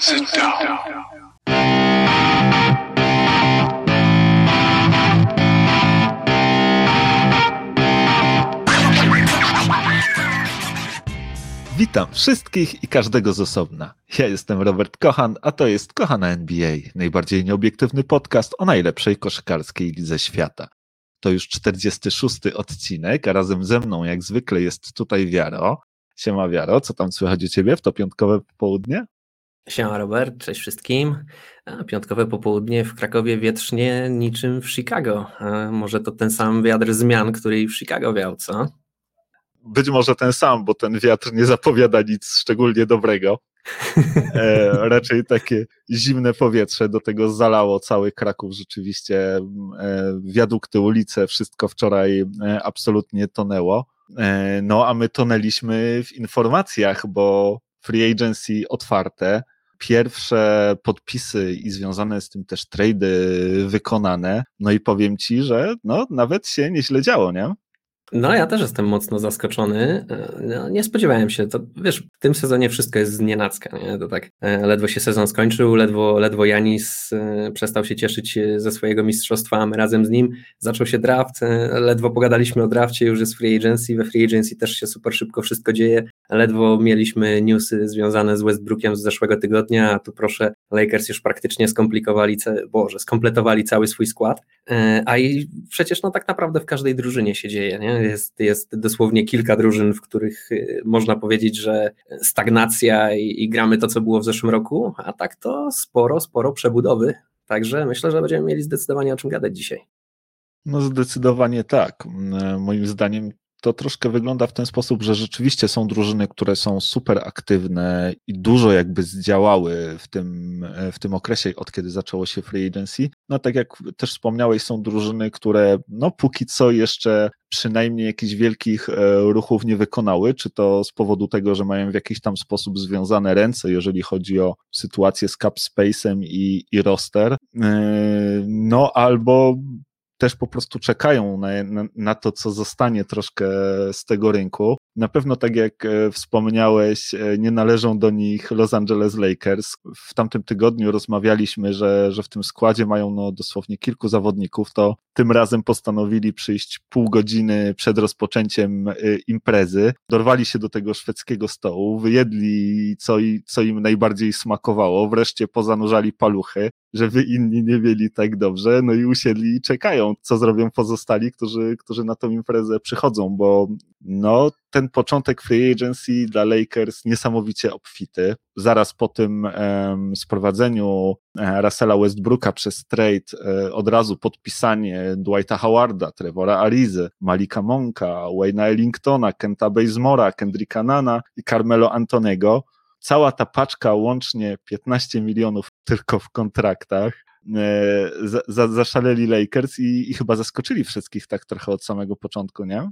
Sit down. Witam wszystkich i każdego z osobna. Ja jestem Robert Kochan, a to jest Kochana NBA, najbardziej nieobiektywny podcast o najlepszej koszykarskiej lidze świata. To już 46 odcinek, a razem ze mną jak zwykle jest tutaj Wiaro. Siema Wiaro, co tam słychać u Ciebie w to piątkowe popołudnie? Siema Robert, cześć wszystkim. A, piątkowe popołudnie w Krakowie wietrznie niczym w Chicago. A może to ten sam wiatr zmian, który i w Chicago wiał, co? Być może ten sam, bo ten wiatr nie zapowiada nic szczególnie dobrego. E, raczej takie zimne powietrze, do tego zalało cały Kraków rzeczywiście, e, wiadukty, ulice, wszystko wczoraj e, absolutnie tonęło. E, no a my tonęliśmy w informacjach, bo free agency otwarte, pierwsze podpisy i związane z tym też trady wykonane. No i powiem ci, że no, nawet się nieźle działo, nie? No, ja też jestem mocno zaskoczony. No, nie spodziewałem się. To wiesz, w tym sezonie wszystko jest z nienacka. Nie? To tak e, ledwo się sezon skończył, ledwo, ledwo Janis e, przestał się cieszyć ze swojego mistrzostwa, a my razem z nim zaczął się draft. E, ledwo pogadaliśmy o drafcie, już jest free agency. We free agency też się super szybko wszystko dzieje. Ledwo mieliśmy newsy związane z Westbrookiem z zeszłego tygodnia, a tu proszę, Lakers już praktycznie skomplikowali, boże, skompletowali cały swój skład. A i przecież no tak naprawdę w każdej drużynie się dzieje, nie? Jest, jest dosłownie kilka drużyn, w których y, można powiedzieć, że stagnacja i, i gramy to, co było w zeszłym roku, a tak to sporo, sporo przebudowy. Także myślę, że będziemy mieli zdecydowanie o czym gadać dzisiaj. No zdecydowanie tak. Moim zdaniem to troszkę wygląda w ten sposób, że rzeczywiście są drużyny, które są super aktywne i dużo jakby zdziałały w tym, w tym okresie, od kiedy zaczęło się free agency. No tak jak też wspomniałeś, są drużyny, które no póki co jeszcze przynajmniej jakichś wielkich e, ruchów nie wykonały, czy to z powodu tego, że mają w jakiś tam sposób związane ręce, jeżeli chodzi o sytuację z cap space'em i, i roster, e, no albo też po prostu czekają na, na, na, to, co zostanie troszkę z tego rynku. Na pewno, tak jak e, wspomniałeś, e, nie należą do nich Los Angeles Lakers. W tamtym tygodniu rozmawialiśmy, że, że w tym składzie mają no, dosłownie kilku zawodników, to tym razem postanowili przyjść pół godziny przed rozpoczęciem e, imprezy. Dorwali się do tego szwedzkiego stołu, wyjedli co, co im najbardziej smakowało, wreszcie pozanurzali paluchy, żeby inni nie mieli tak dobrze, no i usiedli i czekają, co zrobią pozostali, którzy, którzy na tą imprezę przychodzą, bo no, ten początek free agency dla Lakers niesamowicie obfity. Zaraz po tym um, sprowadzeniu e, Russella Westbrooka przez trade e, od razu podpisanie Dwighta Howarda, Trevora Arizy, Malika Monka, Wayne'a Ellingtona, Kenta Bazemora, Kendricka Nana i Carmelo Antonego. Cała ta paczka łącznie 15 milionów tylko w kontraktach e, zaszaleli Lakers i, i chyba zaskoczyli wszystkich tak trochę od samego początku, nie?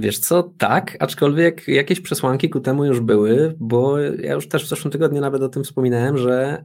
Wiesz co, tak, aczkolwiek jakieś przesłanki ku temu już były, bo ja już też w zeszłym tygodniu nawet o tym wspominałem, że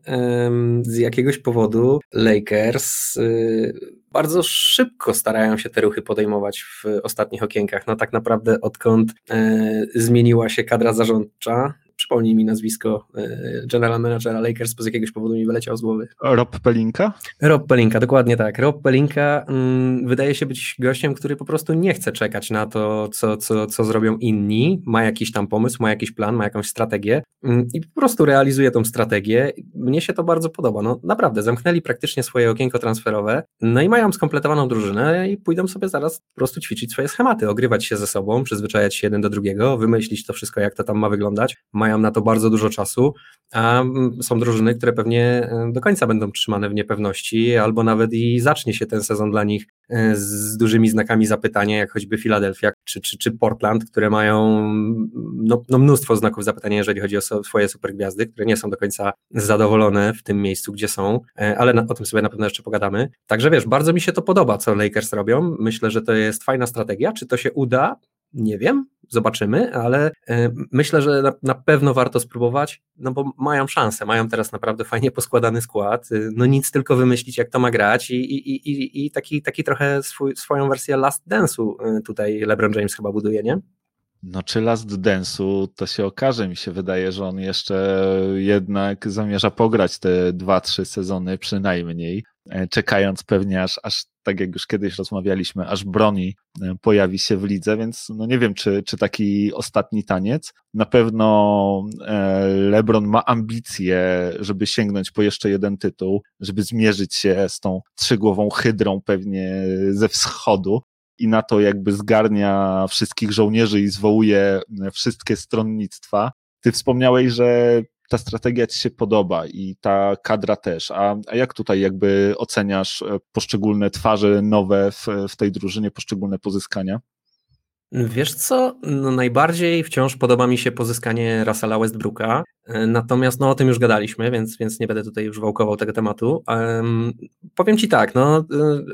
z jakiegoś powodu Lakers y, bardzo szybko starają się te ruchy podejmować w ostatnich okienkach. No tak naprawdę odkąd y, zmieniła się kadra zarządcza, Przypomnij mi nazwisko e, general managera Lakers, bo z jakiegoś powodu mi wyleciał z głowy. Rob Pelinka? Rob Pelinka, dokładnie tak. Rob Pelinka mm, wydaje się być gościem, który po prostu nie chce czekać na to, co, co, co zrobią inni. Ma jakiś tam pomysł, ma jakiś plan, ma jakąś strategię mm, i po prostu realizuje tą strategię. Mnie się to bardzo podoba. No naprawdę, zamknęli praktycznie swoje okienko transferowe, no i mają skompletowaną drużynę i pójdą sobie zaraz po prostu ćwiczyć swoje schematy, ogrywać się ze sobą, przyzwyczajać się jeden do drugiego, wymyślić to wszystko, jak to tam ma wyglądać. Mają mają na to bardzo dużo czasu, a mm, są drużyny, które pewnie e, do końca będą trzymane w niepewności, albo nawet i zacznie się ten sezon dla nich e, z dużymi znakami zapytania, jak choćby Philadelphia czy, czy, czy Portland, które mają mm, no, no mnóstwo znaków zapytania, jeżeli chodzi o swoje supergwiazdy, które nie są do końca zadowolone w tym miejscu, gdzie są, e, ale na, o tym sobie na pewno jeszcze pogadamy. Także wiesz, bardzo mi się to podoba, co Lakers robią. Myślę, że to jest fajna strategia. Czy to się uda? Nie wiem, zobaczymy, ale e, myślę, że na, pewno warto spróbować, no bo mają szansę, mają teraz naprawdę fajnie poskładany skład, e, no nic tylko wymyślić, jak to ma grać i, i, i, i taki, taki trochę swój, swoją wersję Last Dance'u e, tutaj LeBron James chyba buduje, nie? No czy Last Dance'u to się okaże, mi się wydaje, że on jeszcze jednak zamierza pograć te dwa, trzy sezony przynajmniej, czekając pewnie aż, aż tak jak już kiedyś rozmawialiśmy, aż broni e, pojawi się w lidze, więc no nie wiem, czy, czy taki ostatni taniec. Na pewno e, LeBron ma ambicje, żeby sięgnąć po jeszcze jeden tytuł, żeby zmierzyć się z tą trzygłową hydrą pewnie ze wschodu, i na to jakby zgarnia wszystkich żołnierzy i zwołuje wszystkie stronnictwa. Ty wspomniałeś, że ta strategia ci się podoba i ta kadra też. A, a jak tutaj jakby oceniasz e, poszczególne twarze nowe w, w tej drużynie, poszczególne pozyskania? Wiesz co, no najbardziej wciąż podoba mi się pozyskanie Russella Westbrooka, e, natomiast no o tym już gadaliśmy, więc, więc nie będę tutaj już wałkował tego tematu. Um, powiem Ci tak, no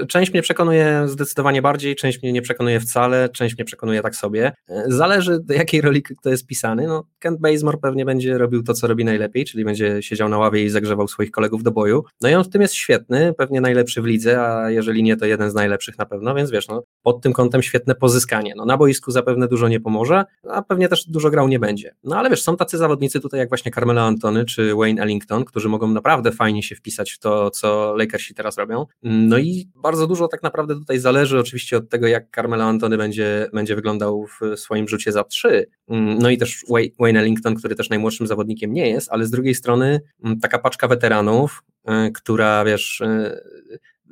e, część mnie przekonuje zdecydowanie bardziej, część mnie nie przekonuje wcale, część mnie przekonuje tak sobie. E, zależy do jakiej roli kto jest pisany, no Kent Bazemore pewnie będzie robił to, co robi najlepiej, czyli będzie siedział na ławie i zagrzewał swoich kolegów do boju, no i on w tym jest świetny, pewnie najlepszy w lidze, a jeżeli nie, to jeden z najlepszych na pewno, więc wiesz, no pod tym kątem świetne pozyskanie. No na boisku zapewne dużo nie pomoże, a pewnie też dużo grał nie będzie. No ale wiesz, są tacy zawodnicy tutaj jak właśnie Carmelo Antony czy Wayne Ellington, którzy mogą naprawdę fajnie się wpisać w to, co Lakersi teraz robią. No i bardzo dużo tak naprawdę tutaj zależy oczywiście od tego, jak Carmelo Antony będzie, będzie wyglądał w swoim rzucie za trzy. No i też Wayne Ellington, który też najmłodszym zawodnikiem nie jest, ale z drugiej strony taka paczka weteranów, y, która wiesz y,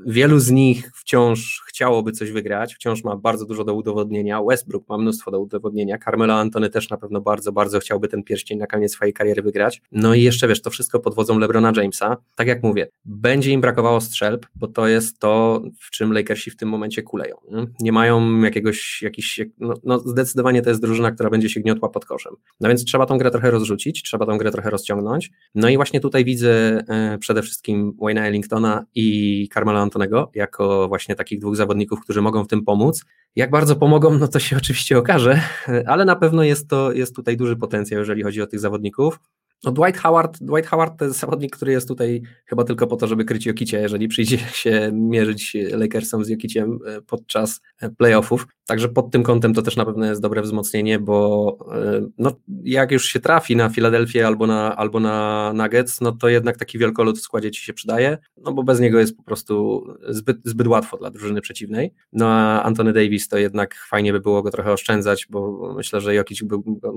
Wielu z nich wciąż chciałoby coś wygrać, wciąż ma bardzo dużo do udowodnienia. Westbrook ma mnóstwo do udowodnienia. Carmelo Antony też na pewno bardzo, bardzo chciałby ten pierścień na koniec swojej kariery wygrać. No i jeszcze wiesz, to wszystko pod wodzą LeBrona Jamesa. Tak jak mówię, będzie im brakowało strzelb, bo to jest to, w czym Lakersi w tym momencie kuleją. Nie mają jakiegoś, jakiś, no, no zdecydowanie to jest drużyna, która będzie się gniotła pod koszem. No więc trzeba tą grę trochę rozrzucić, trzeba tą grę trochę rozciągnąć. No i właśnie tutaj widzę e, przede wszystkim Wayne'a Ellingtona i Carmelo Antonego jako właśnie takich dwóch zawodników, którzy mogą w tym pomóc. Jak bardzo pomogą, no to się oczywiście okaże, ale na pewno jest to jest tutaj duży potencjał, jeżeli chodzi o tych zawodników. No Dwight Howard, Dwight Howard to jest zawodnik, który jest tutaj chyba tylko po to, żeby kryć Jokicie, jeżeli przyjdzie się mierzyć Lakersom z Jokiciem e, podczas e, playoffów. Także pod tym kątem to też na pewno jest dobre wzmocnienie, bo e, no, jak już się trafi na Filadelfię albo na, albo na Nuggets, no to jednak taki wielkolud w składzie ci się przydaje, no bo bez niego jest po prostu zbyt, zbyt łatwo dla drużyny przeciwnej. No a Anthony Davis to jednak fajnie by było go trochę oszczędzać, bo myślę, że Jokic by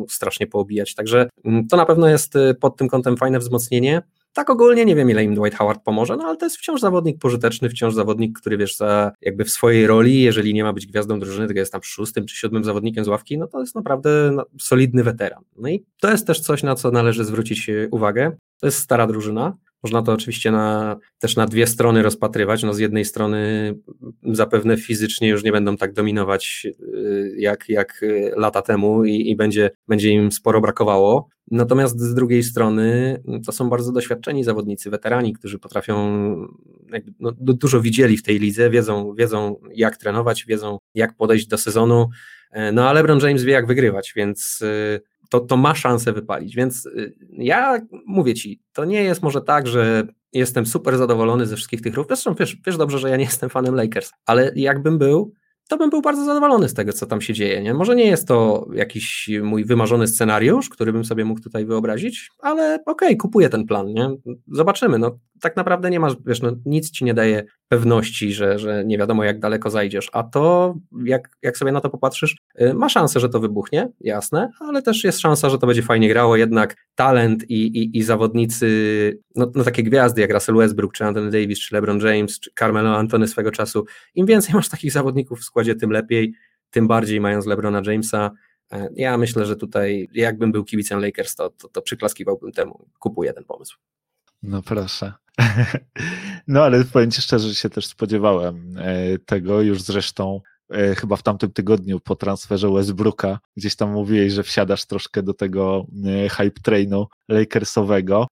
strasznie poobijać. Także mm, to na pewno jest pod tym kątem fajne wzmocnienie. Tak ogólnie nie wiem, ile im Dwight Howard pomoże, no ale to jest wciąż zawodnik pożyteczny, wciąż zawodnik, który wiesz, jakby w swojej roli, jeżeli nie ma być gwiazdą drużyny, tylko jest tam szóstym czy siódmym zawodnikiem z ławki, no to jest naprawdę no, solidny weteran. No i to jest też coś, na co należy zwrócić uwagę. To jest stara drużyna, można to oczywiście na, też na dwie strony rozpatrywać. No z jednej strony zapewne fizycznie już nie będą tak dominować y, jak, jak lata temu i, i będzie, będzie im sporo brakowało. Natomiast z drugiej strony to są bardzo doświadczeni zawodnicy, weterani, którzy potrafią, no, dużo widzieli w tej lidze, wiedzą, wiedzą jak trenować, wiedzą jak podejść do sezonu. E, no a LeBron James wie jak wygrywać, więc y, to, to ma szansę wypalić. Więc y, ja mówię ci, to nie jest może tak, że jestem super zadowolony ze wszystkich tych ruchów. Zresztą wiesz, wiesz dobrze, że ja nie jestem fanem Lakers, ale jakbym był, to bym był bardzo zadowolony z tego, co tam się dzieje. Nie? Może nie jest to jakiś mój wymarzony scenariusz, który bym sobie mógł tutaj wyobrazić, ale okej, okay, kupuję ten plan. Nie? Zobaczymy. No, tak naprawdę nie masz, wiesz, no, nic ci nie daje pewności, że, że nie wiadomo jak daleko zajdziesz, a to jak, jak sobie na to popatrzysz, y, ma szansę, że to wybuchnie, jasne, ale też jest szansa, że to będzie fajnie grało, jednak talent i, i, i zawodnicy, no, no takie gwiazdy jak Russell Westbrook, czy Anthony Davis, czy LeBron James, czy Carmelo Antony swego czasu, im więcej masz takich zawodników w składzie, tym lepiej, tym bardziej mając LeBrona Jamesa, e, ja myślę, że tutaj jakbym był kibicem Lakers, to, to, to przyklaskiwałbym temu, kupuję ten pomysł. No proszę. No ale powiem Ci szczerze, że się też spodziewałem e, tego, już zresztą e, chyba w tamtym tygodniu po transferze Westbrooka, gdzieś tam mówiłeś, że wsiadasz troszkę do tego e, hype trainu Lakersowego.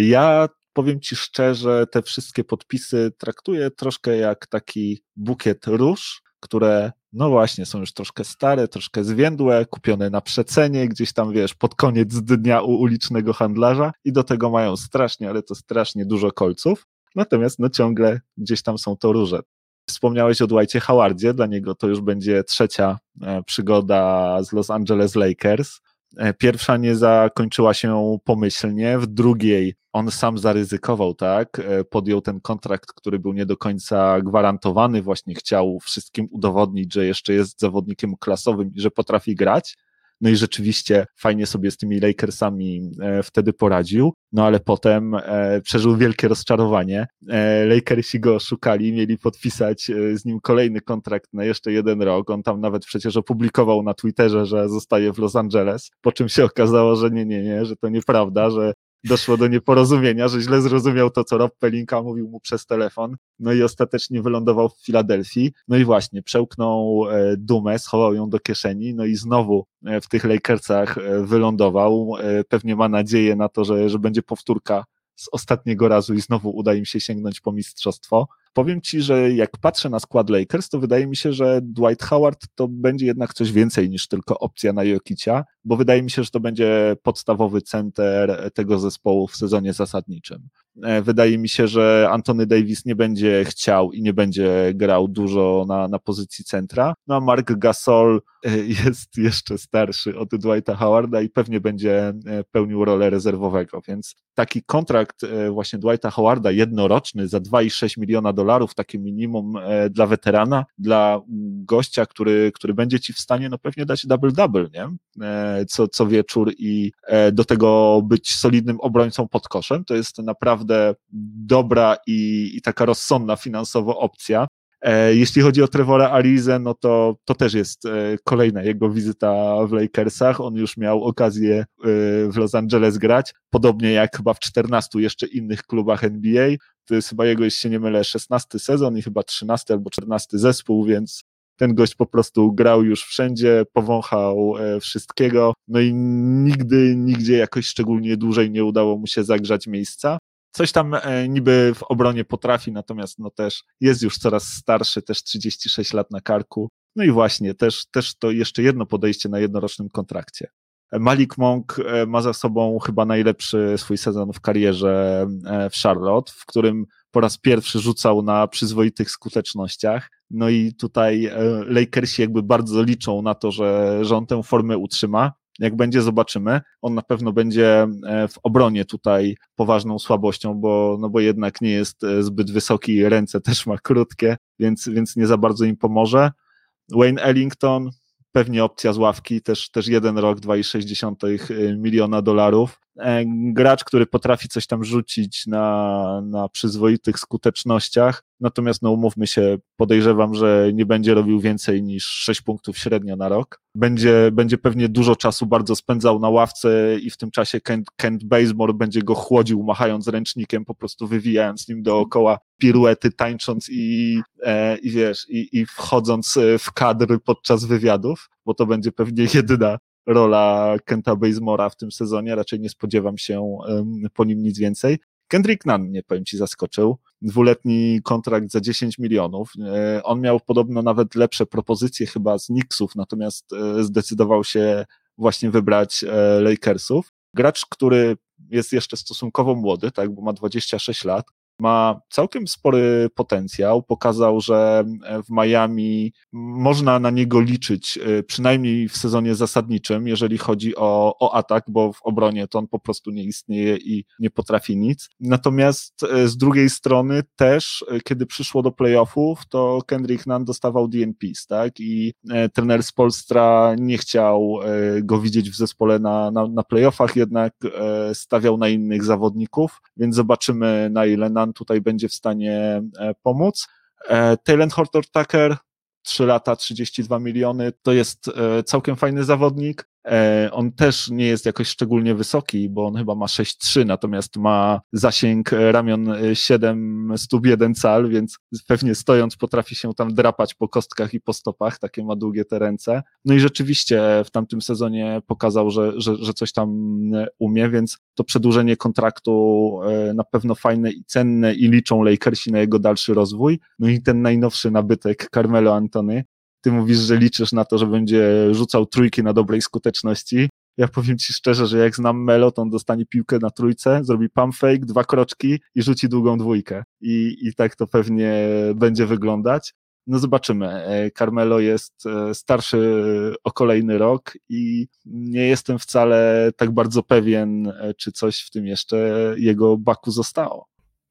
Ja powiem Ci szczerze, te wszystkie podpisy traktuję troszkę jak taki bukiet róż, które no właśnie, są już troszkę stare, troszkę zwiędłe, kupione na przecenie, gdzieś tam, wiesz, pod koniec dnia u ulicznego handlarza i do tego mają strasznie, ale to strasznie dużo kolców, natomiast no ciągle gdzieś tam są to róże. Wspomniałeś o Dwightie Howardzie, dla niego to już będzie trzecia przygoda z Los Angeles Lakers. E, pierwsza nie zakończyła się pomyślnie, w drugiej on sam zaryzykował, tak? E, podjął ten kontrakt, który był nie do końca gwarantowany, właśnie chciał wszystkim udowodnić, że jeszcze jest zawodnikiem klasowym i że potrafi grać. No i rzeczywiście fajnie sobie z tymi Lakersami e, wtedy poradził, no ale potem e, przeżył wielkie rozczarowanie. E, Lakersi go szukali, mieli podpisać z nim kolejny kontrakt na jeszcze jeden rok. On tam nawet przecież opublikował na Twitterze, że zostaje w Los Angeles, po czym się okazało, że nie, nie, nie, że to nieprawda, że doszło do nieporozumienia, że źle zrozumiał to, co Rob Pelinka mówił mu przez telefon, no i ostatecznie wylądował w Filadelfii, no i właśnie przełknął e, dumę, schował ją do kieszeni, no i znowu e, w tych Lakersach e, wylądował, pewnie ma nadzieję na to, że, że będzie powtórka z ostatniego razu i znowu uda im się sięgnąć po mistrzostwo. Powiem Ci, że jak patrzę na skład Lakers, to wydaje mi się, że Dwight Howard to będzie jednak coś więcej niż tylko opcja na Jokicia, bo wydaje mi się, że to będzie podstawowy center tego zespołu w sezonie zasadniczym. E, wydaje mi się, że Antony Davis nie będzie chciał i nie będzie grał dużo na, na pozycji centra. No a Mark Gasol e, jest jeszcze starszy od Dwighta Howarda i pewnie będzie e, pełnił rolę rezerwowego, więc taki kontrakt właśnie Dwighta Howarda jednoroczny za 2,6 miliona dolarów, takie minimum dla weterana, dla gościa, który, który będzie ci w stanie no pewnie dać double-double, nie? Co, co wieczór i do tego być solidnym obrońcą pod koszem, to jest naprawdę dobra i, i taka rozsądna finansowo opcja. E, jeśli chodzi o Trevora Arizę, no to, to też jest e, kolejna jego wizyta w Lakersach. On już miał okazję e, w Los Angeles grać, podobnie jak chyba w 14 jeszcze innych klubach NBA. To jest chyba jego, jeśli się nie mylę, 16 sezon i chyba 13 albo 14 zespół, więc ten gość po prostu grał już wszędzie, powąchał wszystkiego, no i nigdy, nigdzie jakoś szczególnie dłużej nie udało mu się zagrzać miejsca coś tam e, niby w obronie potrafi, natomiast no też jest już coraz starszy, też 36 lat na karku. No i właśnie, też, też to jeszcze jedno podejście na jednorocznym kontrakcie. Malik Monk e, ma za sobą chyba najlepszy swój sezon w karierze e, w Charlotte, w którym po raz pierwszy rzucał na przyzwoitych skutecznościach. No i tutaj Lakersi jakby bardzo liczą na to, że, że on tę formę utrzyma. Jak będzie, zobaczymy. On na pewno będzie e, w obronie tutaj poważną słabością, bo, no bo jednak nie jest e, zbyt wysoki, ręce też ma krótkie, więc, więc nie za bardzo im pomoże. Wayne Ellington, pewnie opcja z ławki, też, też jeden rok, 2,6 e, miliona dolarów. E, gracz, który potrafi coś tam rzucić na, na przyzwoitych skutecznościach, natomiast no umówmy się, podejrzewam, że nie będzie robił więcej niż 6 punktów średnio na rok. Będzie, będzie pewnie dużo czasu bardzo spędzał na ławce i w tym czasie Kent, Kent Bazemore będzie go chłodził, machając ręcznikiem, po prostu wywijając nim dookoła piruety, tańcząc i, e, i wiesz, i, i wchodząc w kadr podczas wywiadów, bo to będzie pewnie jedyna rola Kenta Bazemora w tym sezonie, raczej nie spodziewam się po nim nic więcej. Kendrick Nunn mnie, powiem Ci, zaskoczył. Dwuletni kontrakt za 10 milionów. E, on miał podobno nawet lepsze propozycje chyba z Knicksów, natomiast e, zdecydował się właśnie wybrać e, Lakersów. Gracz, który jest jeszcze stosunkowo młody, tak, bo ma 26 lat, ma całkiem spory potencjał. Pokazał, że w Miami można na niego liczyć, e, przynajmniej w sezonie zasadniczym, jeżeli chodzi o, o atak, bo w obronie to on po prostu nie istnieje i nie potrafi nic. Natomiast e, z drugiej strony też, e, kiedy przyszło do playoffów, to Kendrick Nunn dostawał DNPs, tak? I trener z Polstra nie chciał go widzieć w zespole na, na, na playoffach, jednak stawiał na innych zawodników, więc zobaczymy na ile Nunn tutaj będzie w stanie e, pomóc. E, Talent Horton Tucker 3 lata, 32 miliony, to jest e, całkiem fajny zawodnik. E, on też nie jest jakoś szczególnie wysoki, bo on chyba ma 6,3, natomiast ma zasięg ramion 7 stóp 1 cal, więc pewnie stojąc potrafi się tam drapać po kostkach i po stopach, takie ma długie te ręce. No i rzeczywiście w tamtym sezonie pokazał, że, że, że coś tam umie, więc to przedłużenie kontraktu e, na pewno fajne i cenne i liczą Lakersi na jego dalszy rozwój. No i ten najnowszy nabytek Carmelo Antony, ty mówisz, że liczysz na to, że będzie rzucał trójki na dobrej skuteczności. Ja powiem ci szczerze, że jak znam Melo, to on dostanie piłkę na trójce, zrobi pump fake, dwa kroczki i rzuci długą dwójkę. I, i tak to pewnie będzie wyglądać. No zobaczymy. E, Carmelo jest e, starszy o kolejny rok i nie jestem wcale tak bardzo pewien, e, czy coś w tym jeszcze jego baku zostało.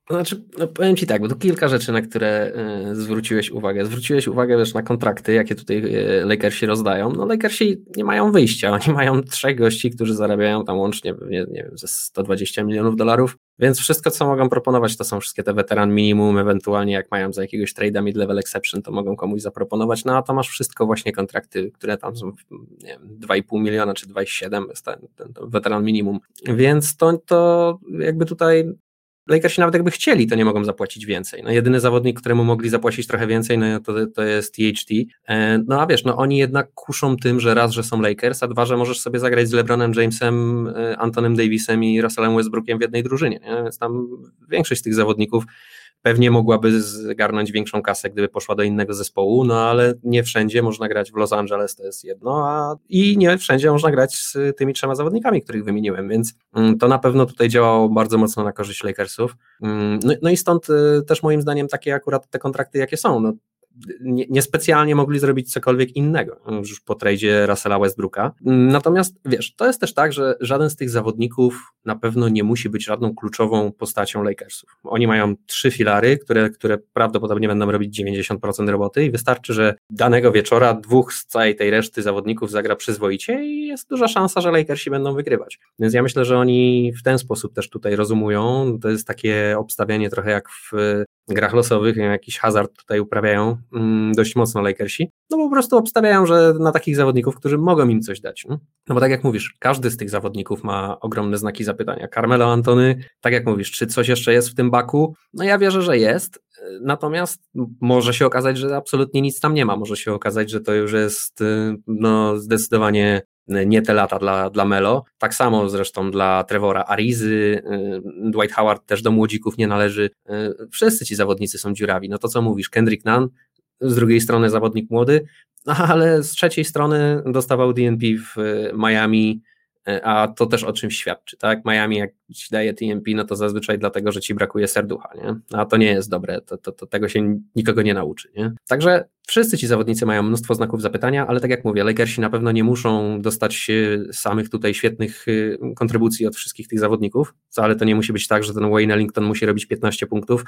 Znaczy, no powiem Ci tak, bo to kilka rzeczy, na które y, zwróciłeś uwagę. Zwróciłeś uwagę też na kontrakty, jakie tutaj y, Lakersi rozdają. No Lakersi nie mają wyjścia, oni mają trzech gości, którzy zarabiają tam łącznie, nie, nie wiem, ze 120 milionów dolarów, więc wszystko, co mogą proponować, to są wszystkie te weteran minimum, ewentualnie jak mają za jakiegoś trade'a mid-level exception, to mogą komuś zaproponować, no a to masz wszystko właśnie kontrakty, które tam są, nie wiem, 2,5 miliona czy 2,7 jest ten, ten, ten weteran minimum, więc to, to jakby tutaj Lakersi nawet jakby chcieli, to nie mogą zapłacić więcej. No jedyny zawodnik, któremu mogli zapłacić trochę więcej, no to, to jest THT. E, no a wiesz, no oni jednak kuszą tym, że raz, że są Lakers, a dwa, że możesz sobie zagrać z LeBronem Jamesem, e, Antonym Davisem i Russellem Westbrookiem w jednej drużynie. Nie? Więc tam większość z tych zawodników Pewnie mogłaby zgarnąć większą kasę, gdyby poszła do innego zespołu, no ale nie wszędzie można grać w Los Angeles, to jest jedno, a i nie wszędzie można grać z tymi trzema zawodnikami, których wymieniłem, więc mm, to na pewno tutaj działało bardzo mocno na korzyść Lakersów. Mm, no, no i stąd y, też moim zdaniem takie akurat te kontrakty, jakie są. No, niespecjalnie nie mogli zrobić cokolwiek innego już po tradzie Russella Westbrooka. Natomiast wiesz, to jest też tak, że żaden z tych zawodników na pewno nie musi być żadną kluczową postacią Lakersów. Oni mają trzy filary, które, które prawdopodobnie będą robić 90% roboty i wystarczy, że danego wieczora dwóch z całej tej reszty zawodników zagra przyzwoicie i jest duża szansa, że Lakersi będą wygrywać. Więc ja myślę, że oni w ten sposób też tutaj rozumują. To jest takie obstawianie trochę jak w grach losowych, jakiś hazard tutaj uprawiają mm, dość mocno Lakersi, no po prostu obstawiają, że na takich zawodników, którzy mogą im coś dać. No? no bo tak jak mówisz, każdy z tych zawodników ma ogromne znaki zapytania. Carmelo Antony, tak jak mówisz, czy coś jeszcze jest w tym baku? No ja wierzę, że jest, natomiast może się okazać, że absolutnie nic tam nie ma. Może się okazać, że to już jest y, no, zdecydowanie nie te lata dla, dla Melo. Tak samo zresztą dla Trevora Arizy, y, Dwight Howard też do młodzików nie należy. Y, wszyscy ci zawodnicy są dziurawi. No to co mówisz, Kendrick Nunn, z drugiej strony zawodnik młody, no ale z trzeciej strony dostawał DNP w Miami, E, a to też o czymś świadczy, tak? Miami jak ci daje TMP, no to zazwyczaj dlatego, że ci brakuje serducha, nie? A to nie jest dobre, to, to, to tego się nikogo nie nauczy, nie? Także wszyscy ci zawodnicy mają mnóstwo znaków zapytania, ale tak jak mówię, Lakersi na pewno nie muszą dostać samych tutaj świetnych y, kontrybucji od wszystkich tych zawodników, ale to nie musi być tak, że ten Wayne Ellington musi robić 15 punktów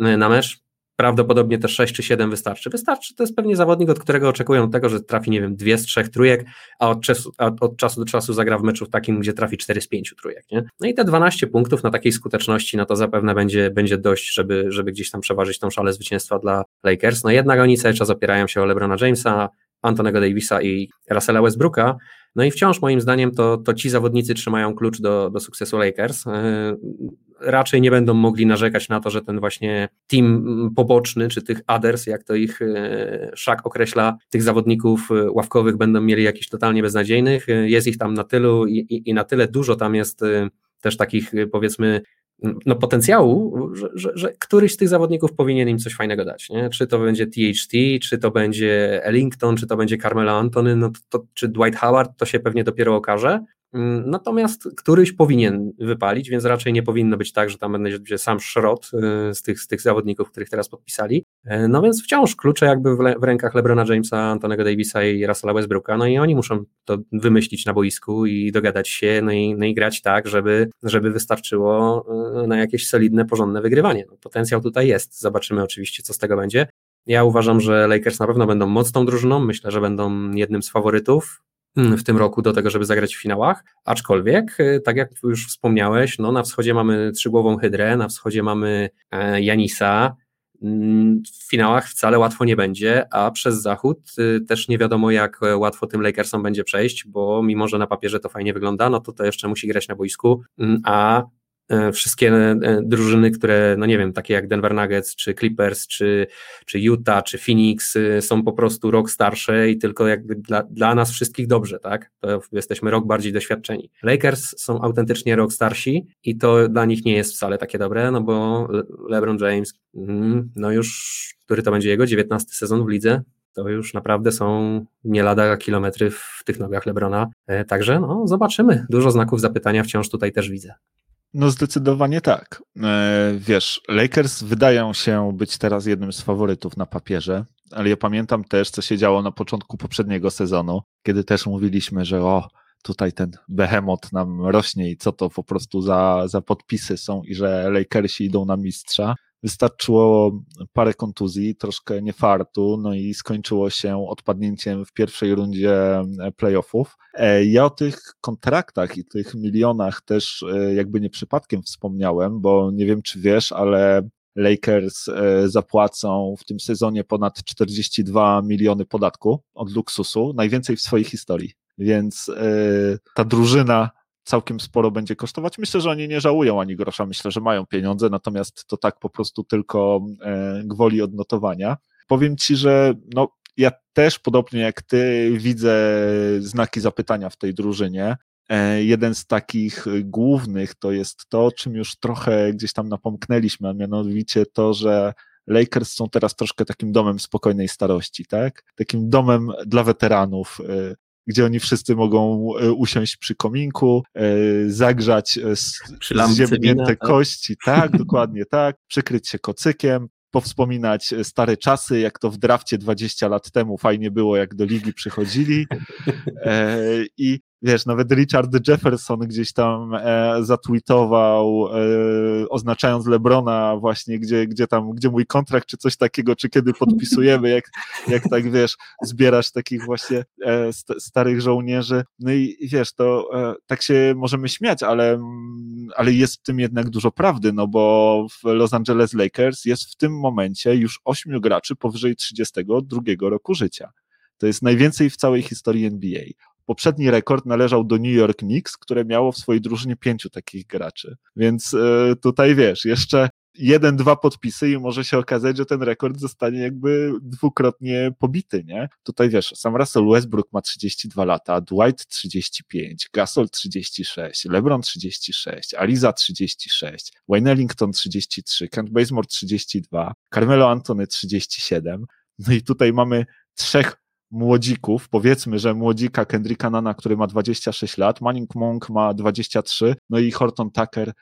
y, na mecz, prawdopodobnie te 6 czy 7 wystarczy. Wystarczy, to jest pewnie zawodnik, od którego oczekują tego, że trafi, nie wiem, dwie z trzech trójek, a od czasu, od czasu do czasu zagra w meczu takim, gdzie trafi 4 z 5 trójek. Nie? No i te 12 punktów na takiej skuteczności, no to zapewne będzie, będzie dość, żeby, żeby gdzieś tam przeważyć tą szalę zwycięstwa dla Lakers. No jednak oni cały czas opierają się o LeBrona Jamesa, Antonego Davisa i Russella Westbrooka, no i wciąż moim zdaniem to, to ci zawodnicy trzymają klucz do, do sukcesu Lakers. E, raczej nie będą mogli narzekać na to, że ten właśnie team poboczny, czy tych others, jak to ich e, Szak określa, tych zawodników e, ławkowych będą mieli jakichś totalnie beznadziejnych. Jest ich tam na tylu i, i, i na tyle dużo tam jest też takich powiedzmy no, potencjału, że, że, że, któryś z tych zawodników powinien im coś fajnego dać. Nie? Czy to będzie THT, czy to będzie Ellington, czy to będzie Carmelo Antony, no to, to, czy Dwight Howard, to się pewnie dopiero okaże. Mm, natomiast któryś powinien wypalić, więc raczej nie powinno być tak, że tam będzie sam szrot y, z tych, z tych zawodników, których teraz podpisali. E, no więc wciąż klucze jakby w, w rękach LeBrona Jamesa, Antonego Davisa i Russella Westbrooka, no i oni muszą to wymyślić na boisku i dogadać się, no i, no i grać tak, żeby, żeby wystarczyło y, na jakieś solidne, porządne wygrywanie. No, potencjał tutaj jest, zobaczymy oczywiście, co z tego będzie. Ja uważam, że Lakers na pewno będą mocną drużyną, myślę, że będą jednym z faworytów. Mm, w tym roku do tego, żeby zagrać w finałach, aczkolwiek, y, tak jak już wspomniałeś, no na wschodzie mamy trzygłową hydrę, na wschodzie mamy e, Janisa, mm, w finałach wcale łatwo nie będzie, a przez zachód y, też nie wiadomo, jak łatwo tym Lakersom będzie przejść, bo mimo, że na papierze to fajnie wygląda, no to to jeszcze musi grać na boisku, mm, a E, wszystkie e, drużyny, które, no nie wiem, takie jak Denver Nuggets, czy Clippers, czy, czy Utah, czy Phoenix e, są po prostu rok starsze i tylko jakby dla, dla nas wszystkich dobrze, tak? To jesteśmy rok bardziej doświadczeni. Lakers są autentycznie rok starsi i to dla nich nie jest wcale takie dobre, no bo LeBron James, mm, no już, który to będzie jego 19 sezon w lidze, to już naprawdę są nie lada kilometry w tych nogach Lebrona. E, także no, zobaczymy. Dużo znaków zapytania wciąż tutaj też widzę. No zdecydowanie tak. E, wiesz, Lakers wydają się być teraz jednym z faworytów na papierze, ale ja pamiętam też, co się działo na początku poprzedniego sezonu, kiedy też mówiliśmy, że o, tutaj ten behemoth nam rośnie i co to po prostu za, za podpisy są i że Lakersi idą na mistrza. Wystarczyło parę kontuzji, troszkę niefartu, no i skończyło się odpadnięciem w pierwszej rundzie playoffów. E, ja o tych kontraktach i tych milionach też e, jakby nie przypadkiem wspomniałem, bo nie wiem czy wiesz, ale Lakers e, zapłacą w tym sezonie ponad 42 miliony podatku od luksusu, najwięcej w swojej historii. Więc ta drużyna całkiem sporo będzie kosztować. Myślę, że oni nie żałują ani grosza, myślę, że mają pieniądze, natomiast to tak po prostu tylko e, gwoli odnotowania. Powiem Ci, że no, ja też podobnie jak Ty widzę znaki zapytania w tej drużynie. E, jeden z takich głównych to jest to, czym już trochę gdzieś tam napomknęliśmy, a mianowicie to, że Lakers są teraz troszkę takim domem spokojnej starości, tak? Takim domem dla weteranów, e, gdzie oni wszyscy mogą e, usiąść przy kominku, e, zagrzać e, zziemnięte tak? kości, tak, dokładnie tak, przykryć się kocykiem, powspominać stare czasy, jak to w drafcie 20 lat temu fajnie było, jak do ligi przychodzili. I wiesz, nawet Richard Jefferson gdzieś tam e, zatweetował, e, oznaczając Lebrona właśnie, gdzie, gdzie tam, gdzie mój kontrakt, czy coś takiego, czy kiedy podpisujemy, jak, jak tak, wiesz, zbierasz takich właśnie e, st starych żołnierzy. No i, wiesz, to e, tak się możemy śmiać, ale, ale jest w tym jednak dużo prawdy, no bo w Los Angeles Lakers jest w tym momencie już ośmiu graczy powyżej 32 roku życia. To jest najwięcej w całej historii NBA. Poprzedni rekord należał do New York Knicks, które miało w swojej drużynie pięciu takich graczy. Więc e, tutaj wiesz, jeszcze jeden, dwa podpisy i może się okazać, że ten rekord zostanie jakby dwukrotnie pobity, nie? Tutaj wiesz, sam Russell Westbrook ma 32 lata, Dwight 35, Gasol 36, LeBron 36, Aliza 36, Wayne Ellington 33, Kent Bazemore 32, Carmelo Antony 37, no i tutaj mamy trzech młodzików, powiedzmy, że młodzika Kendricka Nana, który ma 26 lat, Manning Monk ma 23, no i Horton Tucker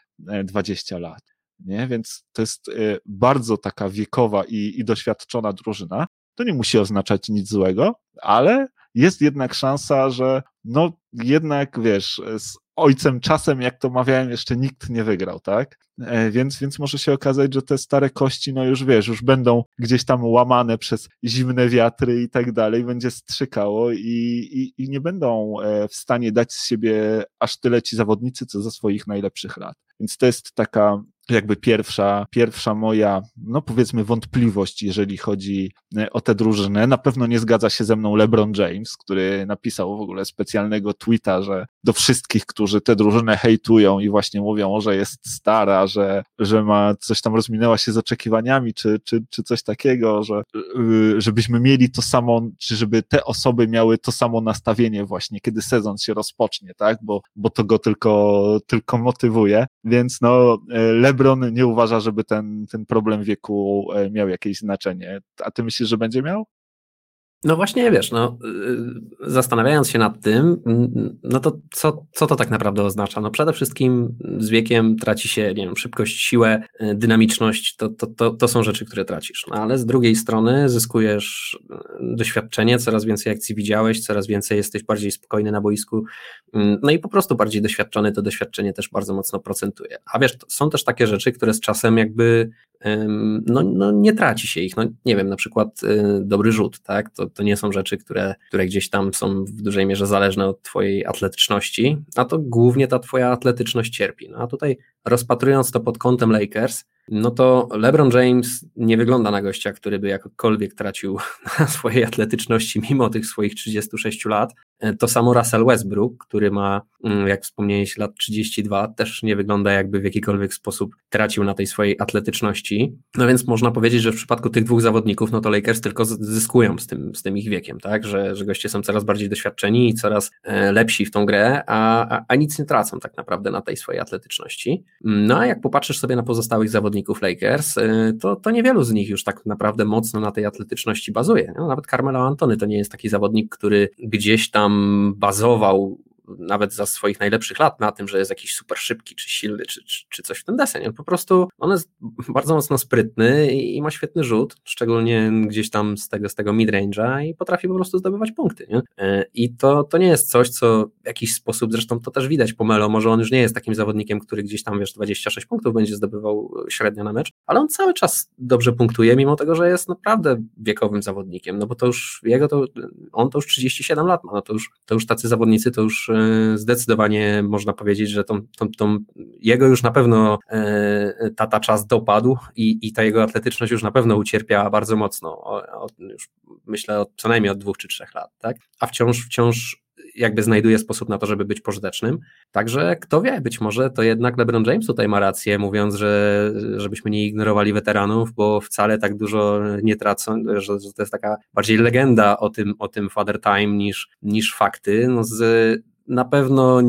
20 e, lat. Nie? Więc to jest e, bardzo taka wiekowa i, i doświadczona drużyna. To nie musi oznaczać nic złego, ale jest jednak szansa, że no jednak wiesz, z ojcem czasem, jak to mawiałem, jeszcze nikt nie wygrał, tak? E, więc, więc może się okazać, że te stare kości, no już wiesz, już będą gdzieś tam łamane przez zimne wiatry i tak dalej, będzie strzykało i, i, i nie będą e, w stanie dać z siebie aż tyle ci zawodnicy, co za swoich najlepszych lat. Więc to jest taka jakby pierwsza, pierwsza moja, no powiedzmy, wątpliwość, jeżeli chodzi e, o tę drużynę. Na pewno nie zgadza się ze mną LeBron James, który napisał w ogóle specjalnego tweeta, że do wszystkich, którzy tę drużynę hejtują i właśnie mówią, że jest stara, że, że ma coś tam rozminęła się z oczekiwaniami, czy, czy, czy coś takiego, że y, żebyśmy mieli to samo, czy żeby te osoby miały to samo nastawienie właśnie, kiedy sezon się rozpocznie, tak? Bo, bo to go tylko, tylko motywuje. Więc no, e, LeBron nie uważa, żeby ten, ten problem wieku e, miał jakieś znaczenie. A ty myślisz, że będzie miał? No właśnie, wiesz, no, y, zastanawiając się nad tym, no to co, co to tak naprawdę oznacza? No przede wszystkim z wiekiem traci się, nie wiem, szybkość, siłę, y, dynamiczność, to, to, to, to są rzeczy, które tracisz. No ale z drugiej strony zyskujesz y, doświadczenie, coraz więcej akcji widziałeś, coraz więcej jesteś bardziej spokojny na boisku, no i po prostu bardziej doświadczony, to doświadczenie też bardzo mocno procentuje. A wiesz, są też takie rzeczy, które z czasem jakby no, no nie traci się ich. No, nie wiem, na przykład dobry rzut, tak? To, to nie są rzeczy, które, które gdzieś tam są w dużej mierze zależne od twojej atletyczności, a to głównie ta twoja atletyczność cierpi. No a tutaj rozpatrując to pod kątem Lakers, no to LeBron James nie wygląda na gościa, który by jakkolwiek tracił na swojej atletyczności mimo tych swoich 36 lat. To samo Russell Westbrook, który ma, mm, jak wspomniałeś, lat 32, też nie wygląda jakby w jakikolwiek sposób tracił na tej swojej atletyczności. No więc można powiedzieć, że w przypadku tych dwóch zawodników, no to Lakers tylko zyskują z tym, z tym ich wiekiem, tak? Że, że goście są coraz bardziej doświadczeni i coraz e, lepsi w tą grę, a, a, a nic nie tracą tak naprawdę na tej swojej atletyczności. No a jak popatrzysz sobie na pozostałych zawodników Lakers, e, to, to niewielu z nich już tak naprawdę mocno na tej atletyczności bazuje. No, nawet Carmelo Antony to nie jest taki zawodnik, który gdzieś tam bazował nawet za swoich najlepszych lat na tym, że jest jakiś super szybki, czy silny, czy, czy, czy coś w ten deseń. On po prostu, on jest bardzo mocno sprytny i, i ma świetny rzut, szczególnie gdzieś tam z tego, z tego midrange'a i potrafi po prostu zdobywać punkty. Nie? E, I to, to nie jest coś, co w jakiś sposób, zresztą to też widać po Melo, może on już nie jest takim zawodnikiem, który gdzieś tam, wiesz, 26 punktów będzie zdobywał średnio na mecz, ale on cały czas dobrze punktuje, mimo tego, że jest naprawdę wiekowym zawodnikiem, no bo to już jego to, on to już 37 lat ma, no to już, to już tacy zawodnicy to już e, zdecydowanie można powiedzieć, że tą, tą, tą jego już na pewno e, tata czas dopadł i, i ta jego atletyczność już na pewno ucierpiała bardzo mocno, już myślę od, co najmniej od dwóch czy trzech lat, tak? a wciąż, wciąż jakby znajduje sposób na to, żeby być pożytecznym. Także kto wie, być może to jednak LeBron James tutaj ma rację, mówiąc, że żebyśmy nie ignorowali weteranów, bo wcale tak dużo nie tracą, że, że to jest taka bardziej legenda o tym, o tym Father Time niż, niż fakty. No z, na pewno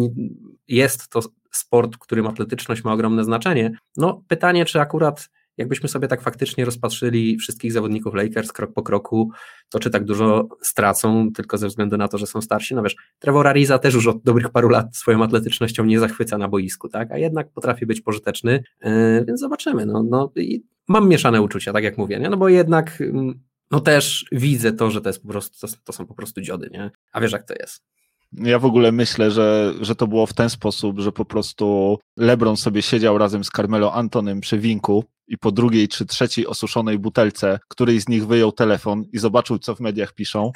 jest to sport, w którym atletyczność ma ogromne znaczenie. No pytanie, czy akurat jakbyśmy sobie tak faktycznie rozpatrzyli wszystkich zawodników Lakers krok po kroku, to czy tak dużo stracą tylko ze względu na to, że są starsi? No wiesz, Trevor Ariza też już od dobrych paru lat swoją atletycznością nie zachwyca na boisku, tak? A jednak potrafi być pożyteczny, yy, więc zobaczymy. No, no i mam mieszane uczucia, tak jak mówię, nie? No bo jednak mm, no też widzę to, że to jest po prostu, to są po prostu dziody, nie? A wiesz jak to jest. Ja w ogóle myślę, że, że to było w ten sposób, że po prostu LeBron sobie siedział razem z Carmelo Antonym przy winku i po drugiej czy trzeciej osuszonej butelce, której z nich wyjął telefon i zobaczył, co w mediach piszą.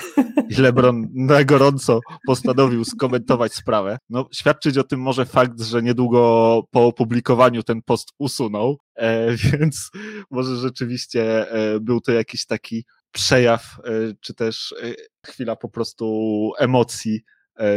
I LeBron na gorąco postanowił skomentować sprawę. No, świadczyć o tym może fakt, że niedługo po opublikowaniu ten post usunął, e, więc może rzeczywiście e, był to jakiś taki przejaw, e, czy też e, chwila po prostu emocji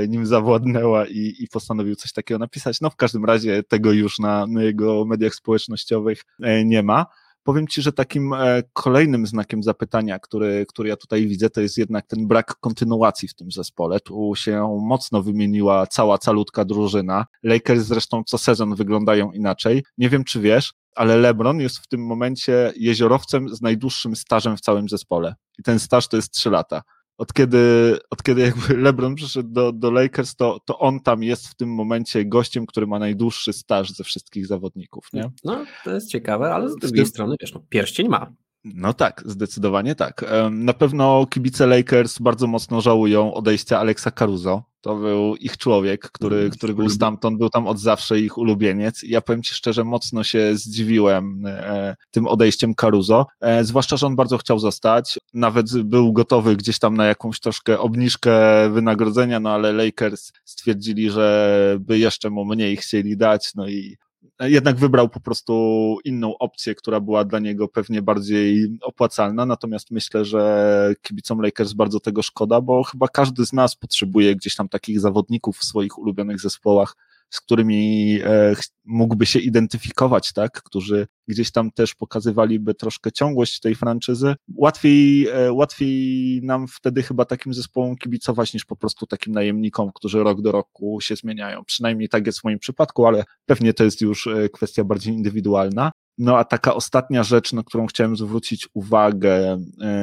nim zawładnęła i, i postanowił coś takiego napisać. No w każdym razie tego już na, na jego mediach społecznościowych e, nie ma. Powiem Ci, że takim e, kolejnym znakiem zapytania, który, który ja tutaj widzę, to jest jednak ten brak kontynuacji w tym zespole. Tu się mocno wymieniła cała calutka drużyna. Lakers zresztą co sezon wyglądają inaczej. Nie wiem, czy wiesz, ale LeBron jest w tym momencie jeziorowcem z najdłuższym stażem w całym zespole. I ten staż to jest 3 lata od kiedy, od kiedy jakby LeBron przyszedł do, do Lakers, to, to on tam jest w tym momencie gościem, który ma najdłuższy staż ze wszystkich zawodników, nie? No, to jest ciekawe, ale z drugiej strony, wiesz, no, pierścień ma. No tak, zdecydowanie tak. Na pewno kibice Lakers bardzo mocno żałują odejścia Alexa Caruso. To był ich człowiek, który, mm, który był stamtąd, był tam od zawsze ich ulubieniec. I ja powiem Ci szczerze, mocno się zdziwiłem e, tym odejściem Caruso, e, zwłaszcza, że on bardzo chciał zostać. Nawet był gotowy gdzieś tam na jakąś troszkę obniżkę wynagrodzenia, no ale Lakers stwierdzili, że by jeszcze mu mniej chcieli dać, no i jednak wybrał po prostu inną opcję, która była dla niego pewnie bardziej opłacalna, natomiast myślę, że kibicom Lakers bardzo tego szkoda, bo chyba każdy z nas potrzebuje gdzieś tam takich zawodników w swoich ulubionych zespołach, z którymi e, mógłby się identyfikować, tak, którzy gdzieś tam też pokazywaliby troszkę ciągłość tej franczyzy. Łatwiej, e, łatwiej nam wtedy chyba takim zespołom kibicować niż po prostu takim najemnikom, którzy rok do roku się zmieniają. Przynajmniej tak jest w moim przypadku, ale pewnie to jest już e, kwestia bardziej indywidualna. No a taka ostatnia rzecz, na którą chciałem zwrócić uwagę,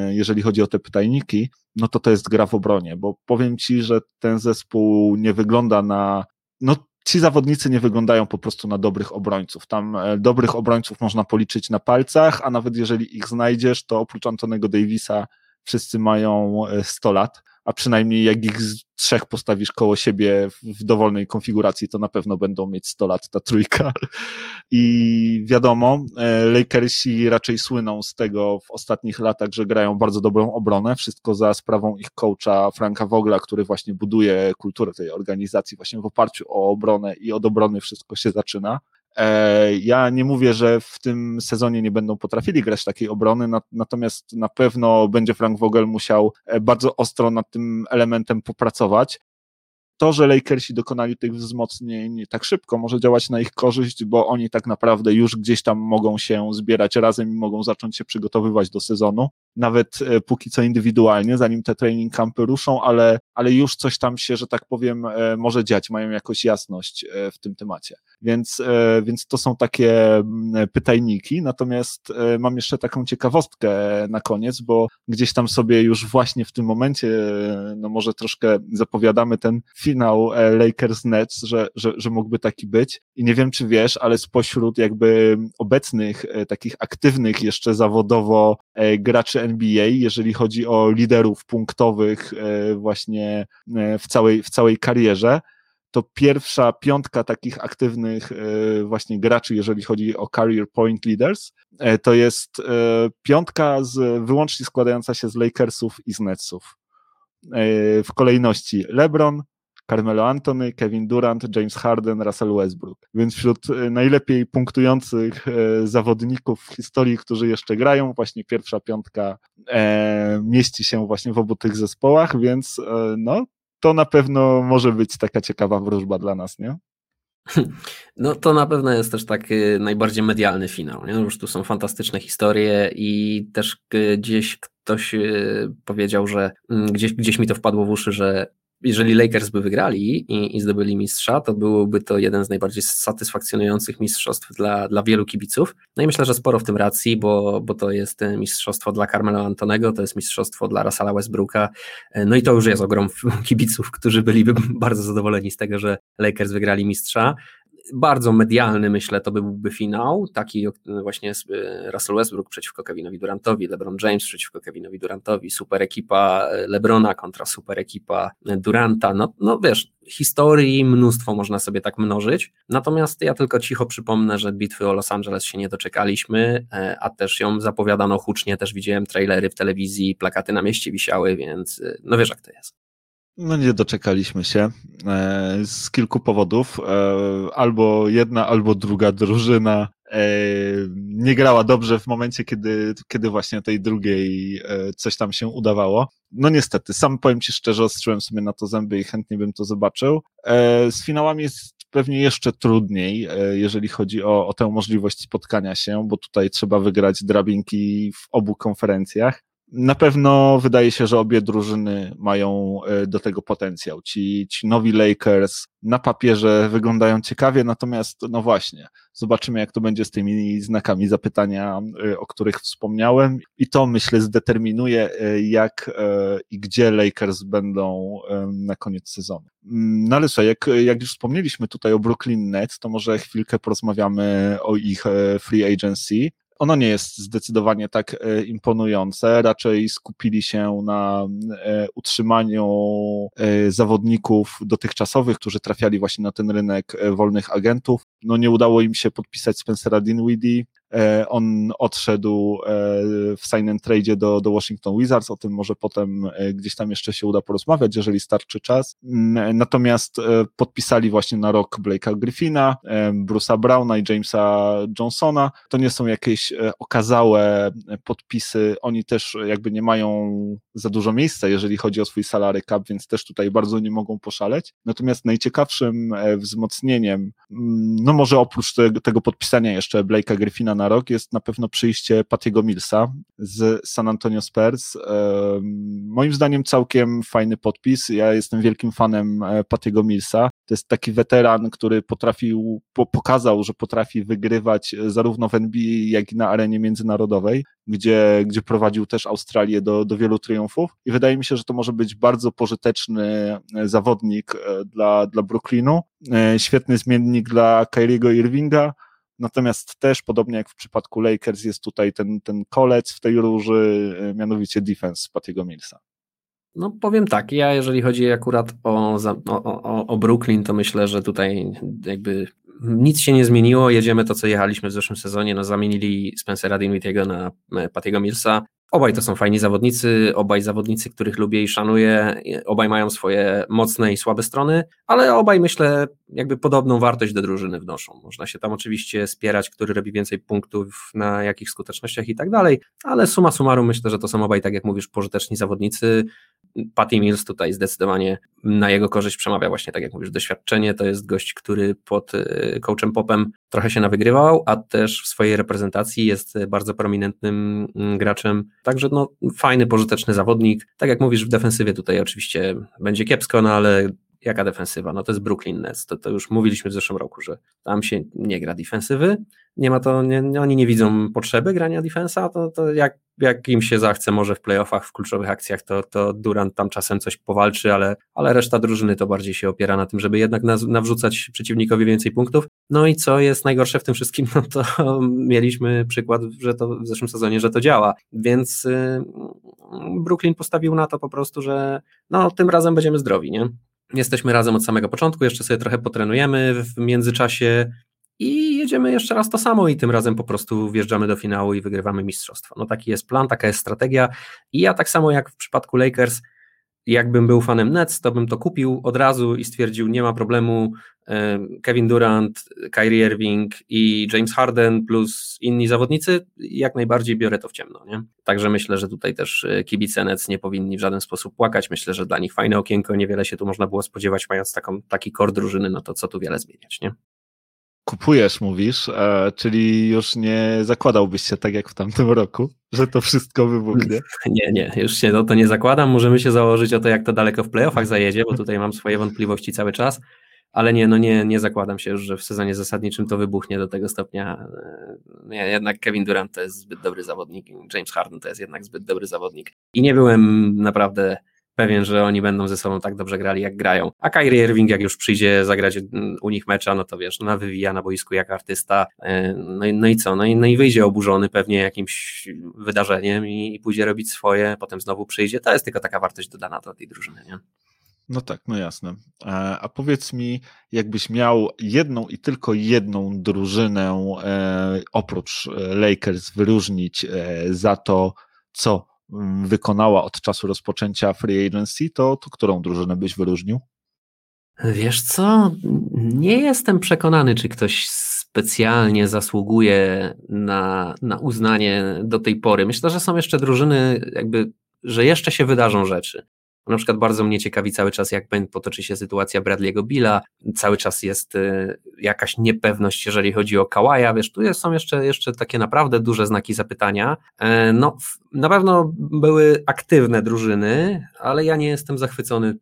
jeżeli chodzi o te pytajniki, no to to jest gra w obronie, bo powiem Ci, że ten zespół nie wygląda na no ci zawodnicy nie wyglądają po prostu na dobrych obrońców. Tam e, dobrych obrońców można policzyć na palcach, a nawet jeżeli ich znajdziesz, to oprócz Antonego Davisa wszyscy mają 100 e, lat a przynajmniej jak ich z trzech postawisz koło siebie w dowolnej konfiguracji, to na pewno będą mieć 100 lat ta trójka. I wiadomo, e, Lakersi raczej słyną z tego w ostatnich latach, że grają bardzo dobrą obronę, wszystko za sprawą ich coacha Franka Wogla, który właśnie buduje kulturę tej organizacji właśnie w oparciu o obronę i od obrony wszystko się zaczyna. E, ja nie mówię, że w tym sezonie nie będą potrafili grać takiej obrony, natomiast na pewno będzie Frank Vogel musiał e, bardzo ostro nad tym elementem popracować. to, że Lakersi dokonali tych wzmocnień tak szybko, może działać na ich korzyść, bo oni tak naprawdę już gdzieś tam mogą się zbierać razem i mogą zacząć się przygotowywać do sezonu, nawet e, póki co indywidualnie, zanim te training campy ruszą, ale, ale już coś tam się, że tak powiem, e, może dziać, mają jakąś jasność e, w tym temacie. Więc, więc to są takie mm, pytajniki, natomiast mam jeszcze taką ciekawostkę na koniec, bo gdzieś tam sobie już właśnie w tym momencie, no może troszkę zapowiadamy ten finał Lakers Nets, że, że, że mógłby taki być i nie wiem, czy wiesz, ale spośród jakby obecnych takich aktywnych jeszcze zawodowo graczy NBA, jeżeli chodzi o liderów punktowych e, właśnie e, w całej, w całej karierze, to pierwsza piątka takich aktywnych e, właśnie graczy, jeżeli chodzi o career point leaders, to jest piątka z, wyłącznie składająca się z Lakersów i z Netsów. W kolejności LeBron, Carmelo Anthony, Kevin Durant, James Harden, Russell Westbrook. Więc wśród e, najlepiej punktujących e, zawodników w historii, którzy jeszcze grają, właśnie pierwsza piątka e, mieści się właśnie w obu tych zespołach, więc no, to na pewno może być taka ciekawa wróżba dla nas, nie? No to na pewno jest też tak najbardziej medialny finał. Nie? Już tu są fantastyczne historie i też gdzieś ktoś powiedział, że mm, gdzieś, gdzieś mi to wpadło w uszy, że jeżeli Lakers by wygrali i, i, zdobyli mistrza, to byłoby to jeden z najbardziej satysfakcjonujących mistrzostw dla, dla wielu kibiców. No i myślę, że sporo w tym racji, bo, bo to jest mistrzostwo dla Carmelo Antonego, to jest mistrzostwo dla Russella Westbrooka, no i to już jest ogrom kibiców, którzy byliby bardzo zadowoleni z tego, że Lakers wygrali mistrza bardzo medialny, myślę, to byłby finał, taki właśnie e, Russell Westbrook przeciwko Kevinowi Durantowi, LeBron James przeciwko Kevinowi Durantowi, super ekipa e, LeBrona kontra super ekipa Duranta, no, no wiesz, historii mnóstwo można sobie tak mnożyć, natomiast ja tylko cicho przypomnę, że bitwy o Los Angeles się nie doczekaliśmy, e, a też ją zapowiadano hucznie, też widziałem trailery w telewizji, plakaty na mieście wisiały, więc no wiesz jak to jest. No nie doczekaliśmy się e, z kilku powodów. E, albo jedna, albo druga drużyna e, nie grała dobrze w momencie, kiedy, kiedy właśnie tej drugiej coś tam się udawało. No niestety, sam powiem Ci szczerze, ostrzyłem sobie na to zęby i chętnie bym to zobaczył. Z finałami jest pewnie jeszcze trudniej, jeżeli chodzi o, o tę możliwość spotkania się, bo tutaj trzeba wygrać drabinki w obu konferencjach. Na pewno wydaje się, że obie drużyny mają e, do tego potencjał. Ci, ci nowi Lakers na papierze wyglądają ciekawie, natomiast no właśnie, zobaczymy jak to będzie z tymi znakami zapytania, e, o których wspomniałem i to myślę zdeterminuje e, jak i gdzie Lakers będą na koniec sezonu. Mm, no ale co, jak, jak już wspomnieliśmy tutaj o Brooklyn Nets, to może chwilkę porozmawiamy o ich free agency ono nie jest zdecydowanie tak e, imponujące. Raczej skupili się na e, utrzymaniu e, zawodników dotychczasowych, którzy trafiali właśnie na ten rynek wolnych agentów. No nie udało im się podpisać Spencera Dinwiddie, on odszedł e, w sign and trade do, do Washington Wizards, o tym może potem e, gdzieś tam jeszcze się uda porozmawiać, jeżeli starczy czas. Mm, natomiast podpisali właśnie na rok Blake'a Griffina, Bruce'a Browna i Jamesa Johnsona. To nie są jakieś okazałe podpisy, oni też jakby nie mają za dużo miejsca, jeżeli chodzi o swój salary cap, więc też tutaj bardzo nie mogą poszaleć. Natomiast najciekawszym wzmocnieniem, mm, no może oprócz tego podpisania jeszcze Blake'a Griffina na rok jest na pewno przyjście Patiego Millsa z San Antonio Spurs. Moim zdaniem całkiem fajny podpis. Ja jestem wielkim fanem e, Patiego Millsa. To jest taki weteran, który potrafił, pokazał, że potrafi wygrywać e, zarówno w NBA, jak i na arenie międzynarodowej, gdzie, gdzie prowadził też Australię do, do wielu triumfów. I wydaje mi się, że to może być bardzo pożyteczny e, zawodnik dla, dla Brooklynu. Świetny zmiennik dla Kyriego Irvinga Natomiast też, podobnie jak w przypadku Lakers, jest tutaj ten, ten kolec w tej róży, e, mianowicie defense Patiego Millsa. No powiem tak, ja jeżeli chodzi akurat o, o, o, Brooklyn, to myślę, że tutaj jakby nic się nie zmieniło, jedziemy to, co jechaliśmy w zeszłym sezonie, no zamienili Spencera Dinwittiego na e, Patiego Millsa, Obaj to są fajni zawodnicy, obaj zawodnicy, których lubię i szanuję, obaj mają swoje mocne i słabe strony, ale obaj myślę jakby podobną wartość do drużyny wnoszą. Można się tam oczywiście spierać, który robi więcej punktów, na jakich skutecznościach i tak dalej, ale suma summarum myślę, że to są obaj, tak jak mówisz, pożyteczni zawodnicy. Patty Mills tutaj zdecydowanie na jego korzyść przemawia właśnie, tak jak mówisz, doświadczenie. To jest gość, który pod e, coachem Popem trochę się nawygrywał, a też w swojej reprezentacji jest bardzo prominentnym mm, graczem. Także no, fajny, pożyteczny zawodnik. Tak jak mówisz, w defensywie tutaj oczywiście będzie kiepsko, no ale jaka defensywa? No to jest Brooklyn Nets, to, to już mówiliśmy w zeszłym roku, że tam się nie gra defensywy, nie ma to, nie, oni nie widzą potrzeby grania defensa, to, to jak, jak im się zachce może w playoffach, w kluczowych akcjach, to, to Durant tam czasem coś powalczy, ale, ale reszta drużyny to bardziej się opiera na tym, żeby jednak nawrzucać przeciwnikowi więcej punktów. No i co jest najgorsze w tym wszystkim, no to mieliśmy przykład, że to w zeszłym sezonie, że to działa, więc y, Brooklyn postawił na to po prostu, że no tym razem będziemy zdrowi, nie? Jesteśmy razem od samego początku, jeszcze sobie trochę potrenujemy w międzyczasie i jedziemy jeszcze raz to samo i tym razem po prostu wjeżdżamy do finału i wygrywamy mistrzostwo. No taki jest plan, taka jest strategia i ja tak samo jak w przypadku Lakers, jakbym był fanem Nets, to bym to kupił od razu i stwierdził, nie ma problemu, Kevin Durant, Kyrie Irving i James Harden plus inni zawodnicy, jak najbardziej biorę to w ciemno. Nie? Także myślę, że tutaj też e, kibice Nets nie powinni w żaden sposób płakać. Myślę, że dla nich fajne okienko, niewiele się tu można było spodziewać, mając taką, taki kor drużyny, no to co tu wiele zmieniać, nie? Kupujesz, mówisz, e, czyli już nie zakładałbyś się tak jak w tamtym roku, że to wszystko wybuchnie? Nie, nie, już się no to nie zakładam. Możemy się założyć o to, jak to daleko w playoffach zajedzie, bo tutaj mam swoje wątpliwości cały czas, ale nie, no nie, nie zakładam się już, że w sezonie zasadniczym to wybuchnie do tego stopnia. Nie, jednak Kevin Durant to jest zbyt dobry zawodnik, James Harden to jest jednak zbyt dobry zawodnik i nie byłem naprawdę pewien, że oni będą ze sobą tak dobrze grali, jak grają. A Kyrie Irving, jak już przyjdzie zagrać u nich mecza, no to wiesz, no wywija na boisku jak artysta, e, no i, no i co, no i, no i wyjdzie oburzony pewnie jakimś wydarzeniem i, i pójdzie robić swoje, potem znowu przyjdzie, to jest tylko taka wartość dodana do tej drużyny, nie? No tak, no jasne. E, a powiedz mi, jakbyś miał jedną i tylko jedną drużynę e, oprócz Lakers wyróżnić za to, co wykonała od czasu rozpoczęcia free agency, to, to którą drużynę byś wyróżnił? Wiesz co, nie jestem przekonany, czy ktoś specjalnie zasługuje na, na uznanie do tej pory. Myślę, że są jeszcze drużyny, jakby, że jeszcze się wydarzą rzeczy. Na przykład bardzo mnie ciekawi cały czas, jak potoczy się sytuacja Bradley'ego Billa. Cały czas jest y, jakaś niepewność, jeżeli chodzi o Kawaja. Wiesz, tu są jeszcze, jeszcze takie naprawdę duże znaki zapytania. E, no, na pewno były aktywne drużyny, ale ja nie jestem zachwycony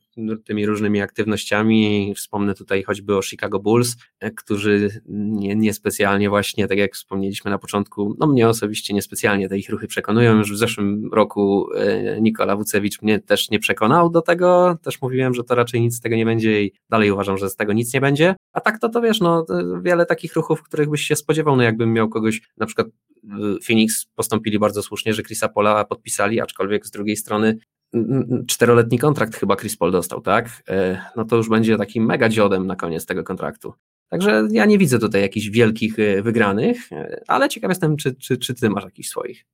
tymi różnymi aktywnościami. Wspomnę tutaj choćby o Chicago Bulls, e, którzy nie, niespecjalnie właśnie, tak jak wspomnieliśmy na początku, no mnie osobiście niespecjalnie te ich ruchy przekonują. Już w zeszłym roku e, Nikola Wucewicz mnie też nie przekonał do tego. Też mówiłem, że to raczej nic z tego nie będzie i dalej uważam, że z tego nic nie będzie. A tak to to wiesz, no wiele takich ruchów, których byś się spodziewał, no jakbym miał kogoś, na przykład Phoenix postąpili bardzo słusznie, że Chrisa Pola podpisali, aczkolwiek z drugiej strony czteroletni kontrakt chyba Chris Paul dostał, tak? E, no to już będzie takim mega dziodem na koniec tego kontraktu. Także ja nie widzę tutaj jakichś wielkich e, wygranych, e, ale ciekaw jestem, czy, czy, czy ty masz jakiś swoich.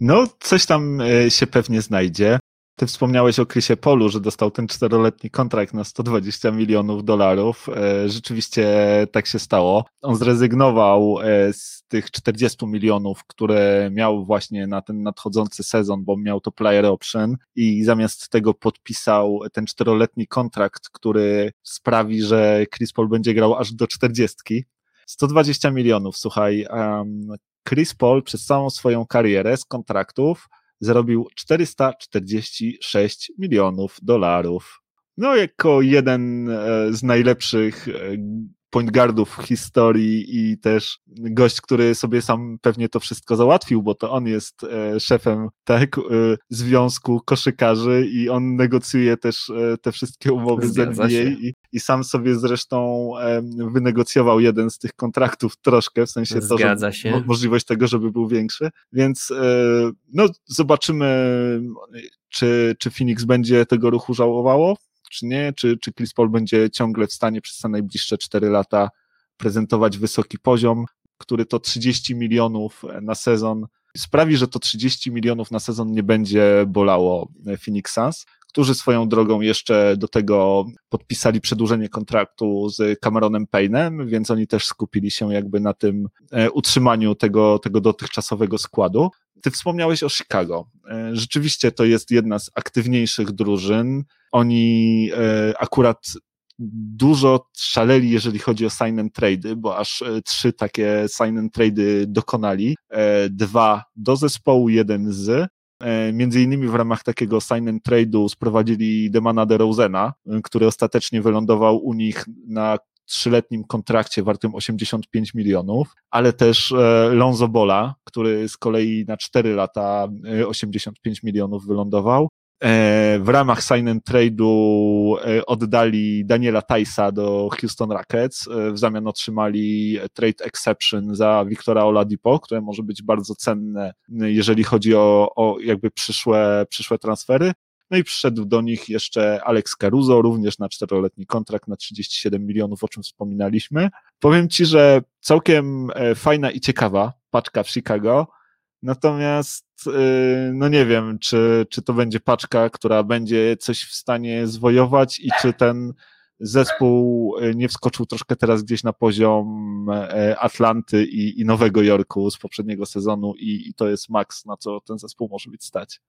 No, coś tam się pewnie znajdzie. Ty wspomniałeś o Chrisie Polu, że dostał ten czteroletni kontrakt na 120 milionów dolarów. E, rzeczywiście tak się stało. On zrezygnował e, z tych 40 milionów, które miał właśnie na ten nadchodzący sezon, bo miał to player option i zamiast tego podpisał ten czteroletni kontrakt, który sprawi, że Chris Paul będzie grał aż do 40. 120 milionów, słuchaj. Chris Paul przez całą swoją karierę z kontraktów zarobił 446 milionów dolarów. No, jako jeden e, z najlepszych e, point guardów w historii i też gość, który sobie sam pewnie to wszystko załatwił, bo to on jest e, szefem tak, związku koszykarzy i on negocjuje też te wszystkie umowy Zgadza z NBA i, i, sam sobie zresztą wynegocjował jeden z tych kontraktów troszkę, w sensie to, że się. możliwość tego, żeby był większy, więc no zobaczymy, czy, czy Phoenix będzie tego ruchu żałowało, czy nie, czy, czy Chris Paul będzie ciągle w stanie przez te najbliższe 4 lata prezentować wysoki poziom, który to 30 milionów na sezon sprawi, że to 30 milionów na sezon nie będzie bolało Phoenix Suns, którzy swoją drogą jeszcze do tego podpisali przedłużenie kontraktu z Cameronem Payne'em, więc oni też skupili się jakby na tym e, utrzymaniu tego, tego dotychczasowego składu. Ty wspomniałeś o Chicago. Rzeczywiście to jest jedna z aktywniejszych drużyn. Oni akurat dużo szaleli, jeżeli chodzi o sign and trade, bo aż trzy takie sign and trade dokonali. Dwa do zespołu, jeden z. E, między innymi w ramach takiego sign and trade'u sprowadzili Demana DeRozena, e, który ostatecznie wylądował u nich na trzyletnim kontrakcie wartym 85 milionów, ale też e, Lonzo Bola, który z kolei na 4 lata 85 milionów wylądował. E, w ramach sign and trade'u e, oddali Daniela Tajsa do Houston Rockets, e, w zamian otrzymali trade exception za Wiktora Oladipo, które może być bardzo cenne, jeżeli chodzi o, o jakby przyszłe, przyszłe transfery. No i przyszedł do nich jeszcze Alex Caruso, również na czteroletni kontrakt na 37 milionów, o czym wspominaliśmy. Powiem Ci, że całkiem fajna i ciekawa paczka w Chicago. Natomiast, y, no nie wiem, czy, czy to będzie paczka, która będzie coś w stanie zwojować i czy ten zespół y, nie wskoczył troszkę teraz gdzieś na poziom e, Atlanty i, i Nowego Jorku z poprzedniego sezonu i, i to jest maks, na co ten zespół może być stać.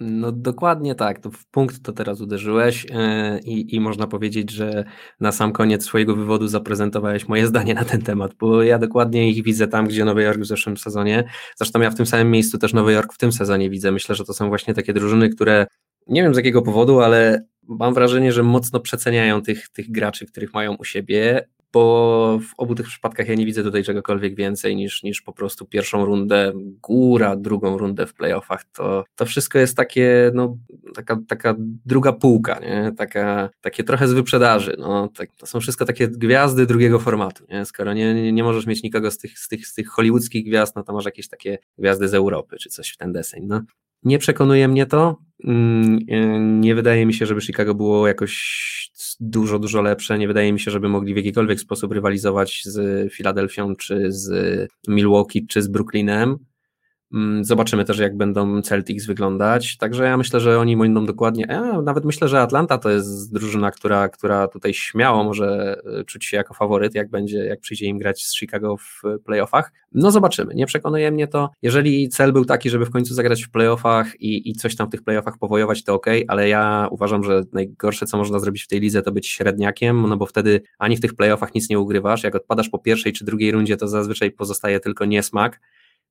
No dokładnie tak, to w punkt to teraz uderzyłeś yy, i można powiedzieć, że na sam koniec swojego wywodu zaprezentowałeś moje zdanie na ten temat, bo ja dokładnie ich widzę tam, gdzie Nowy Jork w zeszłym sezonie. Zresztą ja w tym samym miejscu też Nowy Jork w tym sezonie widzę. Myślę, że to są właśnie takie drużyny, które nie wiem z jakiego powodu, ale mam wrażenie, że mocno przeceniają tych, tych graczy, których mają u siebie bo w obu tych przypadkach ja nie widzę tutaj czegokolwiek więcej niż, niż po prostu pierwszą rundę, góra, drugą rundę w playoffach. To, to wszystko jest takie, no, taka, taka druga półka, nie? Taka, takie trochę z wyprzedaży. No, tak, to są wszystko takie gwiazdy drugiego formatu. Nie? Skoro nie, nie, nie możesz mieć nikogo z tych, z, tych, z tych hollywoodzkich gwiazd, no to masz jakieś takie gwiazdy z Europy czy coś w ten deseń. No. Nie przekonuje mnie to. Mm, nie wydaje mi się, żeby Chicago było jakoś dużo, dużo lepsze. Nie wydaje mi się, żeby mogli w jakikolwiek sposób rywalizować z Filadelfią, czy z Milwaukee, czy z Brooklynem. Mm, zobaczymy też, jak będą Celtics wyglądać. Także ja myślę, że oni będą dokładnie. Ja nawet myślę, że Atlanta to jest drużyna, która, która tutaj śmiało może e, czuć się jako faworyt, jak będzie, jak przyjdzie im grać z Chicago w playoffach. No zobaczymy. Nie przekonuje mnie to. Jeżeli cel był taki, żeby w końcu zagrać w playoffach i, i coś tam w tych playoffach powojować, to ok, ale ja uważam, że najgorsze, co można zrobić w tej lidze, to być średniakiem, no bo wtedy ani w tych playoffach nic nie ugrywasz. Jak odpadasz po pierwszej czy drugiej rundzie, to zazwyczaj pozostaje tylko niesmak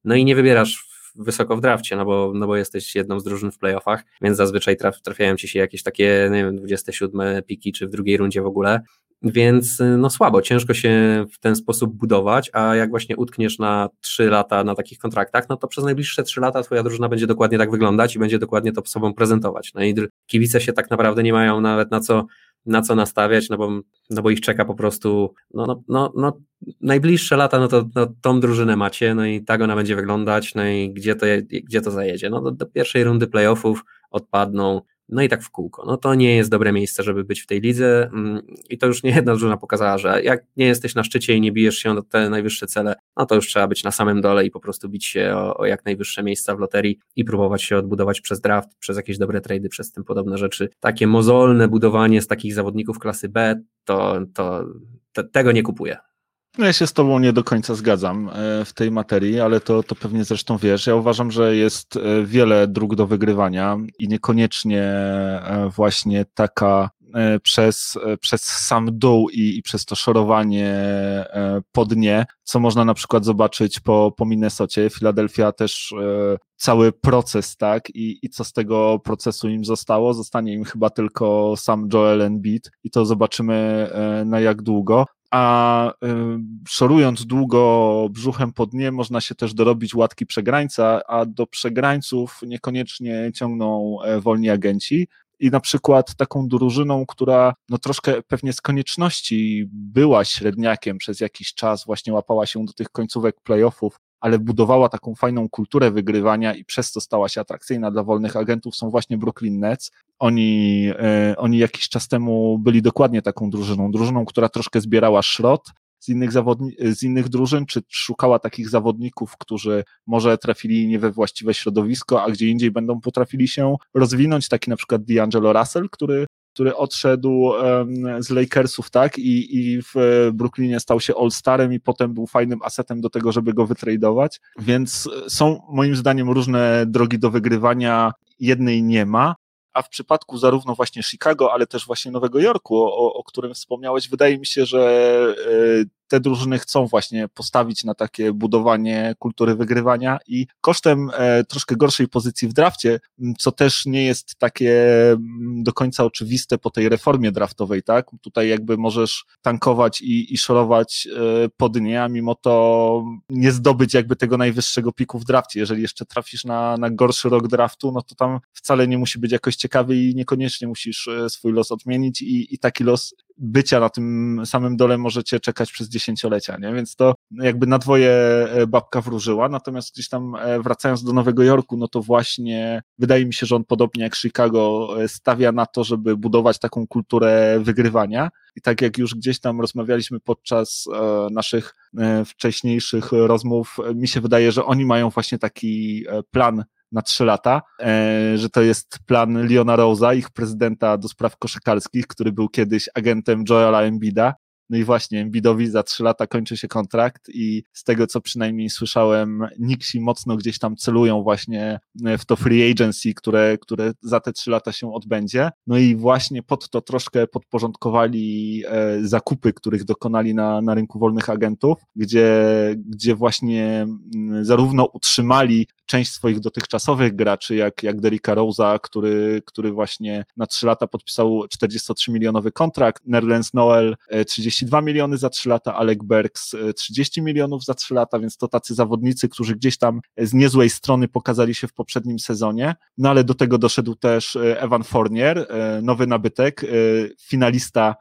no i nie wybierasz wysoko w drafcie, no bo, no bo jesteś jedną z drużyn w playoffach, więc zazwyczaj traf, trafiają ci się jakieś takie, nie wiem, 27 piki, czy w drugiej rundzie w ogóle, więc no słabo, ciężko się w ten sposób budować, a jak właśnie utkniesz na 3 lata na takich kontraktach, no to przez najbliższe 3 lata twoja drużyna będzie dokładnie tak wyglądać i będzie dokładnie to sobą prezentować. No i kibice się tak naprawdę nie mają nawet na co na co nastawiać, no bo, no bo ich czeka po prostu, no, no, no, no najbliższe lata, no to no, tą drużynę macie, no i tak ona będzie wyglądać, no i gdzie to, gdzie to zajedzie? No do, do pierwszej rundy playoffów odpadną, no i tak w kółko. No to nie jest dobre miejsce, żeby być w tej lidze mm, i to już nie jedna drużyna pokazała, że jak nie jesteś na szczycie i nie bijesz się o te najwyższe cele, no to już trzeba być na samym dole i po prostu bić się o, o jak najwyższe miejsca w loterii i próbować się odbudować przez draft, przez jakieś dobre trady, przez tym podobne rzeczy. Takie mozolne budowanie z takich zawodników klasy B, to, to, to tego nie kupuję. No ja się z Tobą nie do końca zgadzam e, w tej materii, ale to, to pewnie zresztą wiesz. Ja uważam, że jest e, wiele dróg do wygrywania i niekoniecznie e, właśnie taka przez, przez sam dół i, i przez to szorowanie po dnie, co można na przykład zobaczyć po, po Minnesocie. Filadelfia też cały proces, tak, I, i co z tego procesu im zostało. Zostanie im chyba tylko sam Joel Embiid i to zobaczymy na jak długo a y, szorując długo brzuchem po dnie, można się też dorobić łatki przegrańca, a do przegrańców niekoniecznie ciągną e, wolni agenci. I na przykład taką drużyną, która no troszkę pewnie z konieczności była średniakiem przez jakiś czas, właśnie łapała się do tych końcówek playoffów, ale budowała taką fajną kulturę wygrywania i przez to stała się atrakcyjna dla wolnych agentów, są właśnie Brooklyn Nets. Oni, e, oni jakiś czas temu byli dokładnie taką drużyną, drużyną, która troszkę zbierała szrot z innych, zawodni- z innych drużyn, czy szukała takich zawodników, którzy może trafili nie we właściwe środowisko, a gdzie indziej będą potrafili się rozwinąć, taki na przykład D'Angelo Russell, który który odszedł z Lakersów, tak, i, i w Brooklynie stał się All-Starem i potem był fajnym asetem do tego, żeby go wytradować, więc są moim zdaniem różne drogi do wygrywania, jednej nie ma, a w przypadku zarówno właśnie Chicago, ale też właśnie Nowego Jorku, o, o którym wspomniałeś, wydaje mi się, że e, te drużyny chcą właśnie postawić na takie budowanie kultury wygrywania i kosztem e, troszkę gorszej pozycji w drafcie, co też nie jest takie do końca oczywiste po tej reformie draftowej, tak? Tutaj jakby możesz tankować i, i szorować e, po dnie, a mimo to nie zdobyć jakby tego najwyższego piku w drafcie. Jeżeli jeszcze trafisz na, na gorszy rok draftu, no to tam wcale nie musi być jakoś ciekawy i niekoniecznie musisz e, swój los odmienić i, i taki los bycia na tym samym dole możecie czekać przez dziesięciolecia, nie? Więc to jakby na dwoje e, babka wróżyła, natomiast gdzieś tam e, wracając do Nowego Jorku, no to właśnie wydaje mi się, że on podobnie jak Chicago e, stawia na to, żeby budować taką kulturę wygrywania i tak jak już gdzieś tam rozmawialiśmy podczas naszych wcześniejszych rozmów, mi się wydaje, że oni mają właśnie taki plan na trzy lata, e, że to jest plan Leona Rose'a, ich prezydenta do spraw koszykarskich, który był kiedyś agentem Joela Embida no i właśnie, Embiidowi za trzy lata kończy się kontrakt i z tego, co przynajmniej słyszałem, Nixi mocno gdzieś tam celują właśnie w to free agency, które, które za te trzy lata się odbędzie. No i właśnie pod to troszkę podporządkowali e, zakupy, których dokonali na, na rynku wolnych agentów, gdzie, gdzie właśnie mm, zarówno utrzymali część swoich dotychczasowych graczy, jak, jak Derricka Rose'a, który, który właśnie na trzy lata podpisał 43 milionowy kontrakt, Nerlens Noel 30 32 miliony za 3 lata, Alec Bergs 30 milionów za 3 lata, więc to tacy zawodnicy, którzy gdzieś tam z niezłej strony pokazali się w poprzednim sezonie. No ale do tego doszedł też e, Evan Fournier, e, nowy nabytek, e, finalista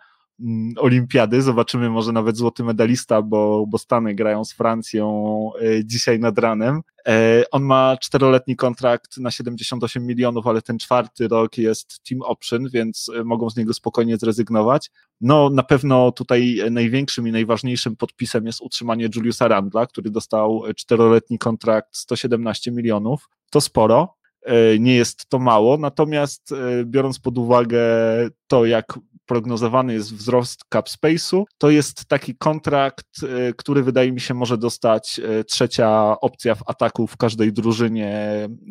olimpiady, zobaczymy może nawet złoty medalista, bo, bo Stany grają z Francją dzisiaj nad ranem. E, on ma czteroletni kontrakt na 78 milionów, ale ten czwarty rok jest team option, więc e, mogą z niego spokojnie zrezygnować. No, na pewno tutaj największym i najważniejszym podpisem jest utrzymanie Juliusa Randla, który dostał czteroletni kontrakt 117 milionów. To sporo, e, nie jest to mało, natomiast biorąc pod uwagę to, jak prognozowany jest wzrost cap space'u, to jest taki kontrakt, e, który wydaje mi się może dostać e, trzecia opcja w ataku w każdej drużynie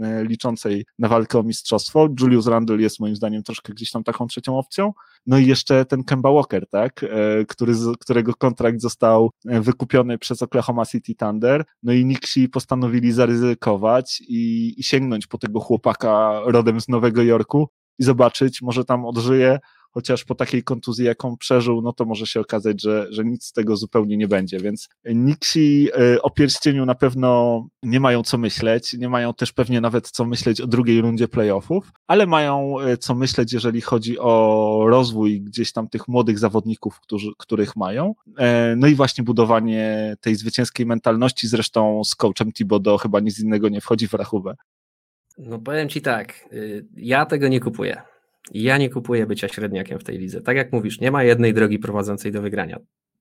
e, liczącej na walkę o mistrzostwo. Julius Randle jest moim zdaniem troszkę gdzieś tam taką trzecią opcją. No i jeszcze ten Kemba Walker, tak, który, którego kontrakt został wykupiony przez Oklahoma City Thunder. No i Nixi postanowili zaryzykować i, i sięgnąć po tego chłopaka rodem z Nowego Jorku i zobaczyć, może tam odżyje, chociaż po takiej kontuzji, jaką przeżył, no to może się okazać, że, że nic z tego zupełnie nie będzie, więc Nixi y, o pierścieniu na pewno nie mają co myśleć, nie mają też pewnie nawet co myśleć o drugiej rundzie playoffów, ale mają y, co myśleć, jeżeli chodzi o rozwój gdzieś tam tych młodych zawodników, którzy, których mają, e, no i właśnie budowanie tej zwycięskiej mentalności, zresztą z coachem Thibodeau chyba nic innego nie wchodzi w rachubę. No powiem Ci tak, y, ja tego nie kupuję. Ja nie kupuję bycia średniakiem w tej lidze. Tak jak mówisz, nie ma jednej drogi prowadzącej do wygrania.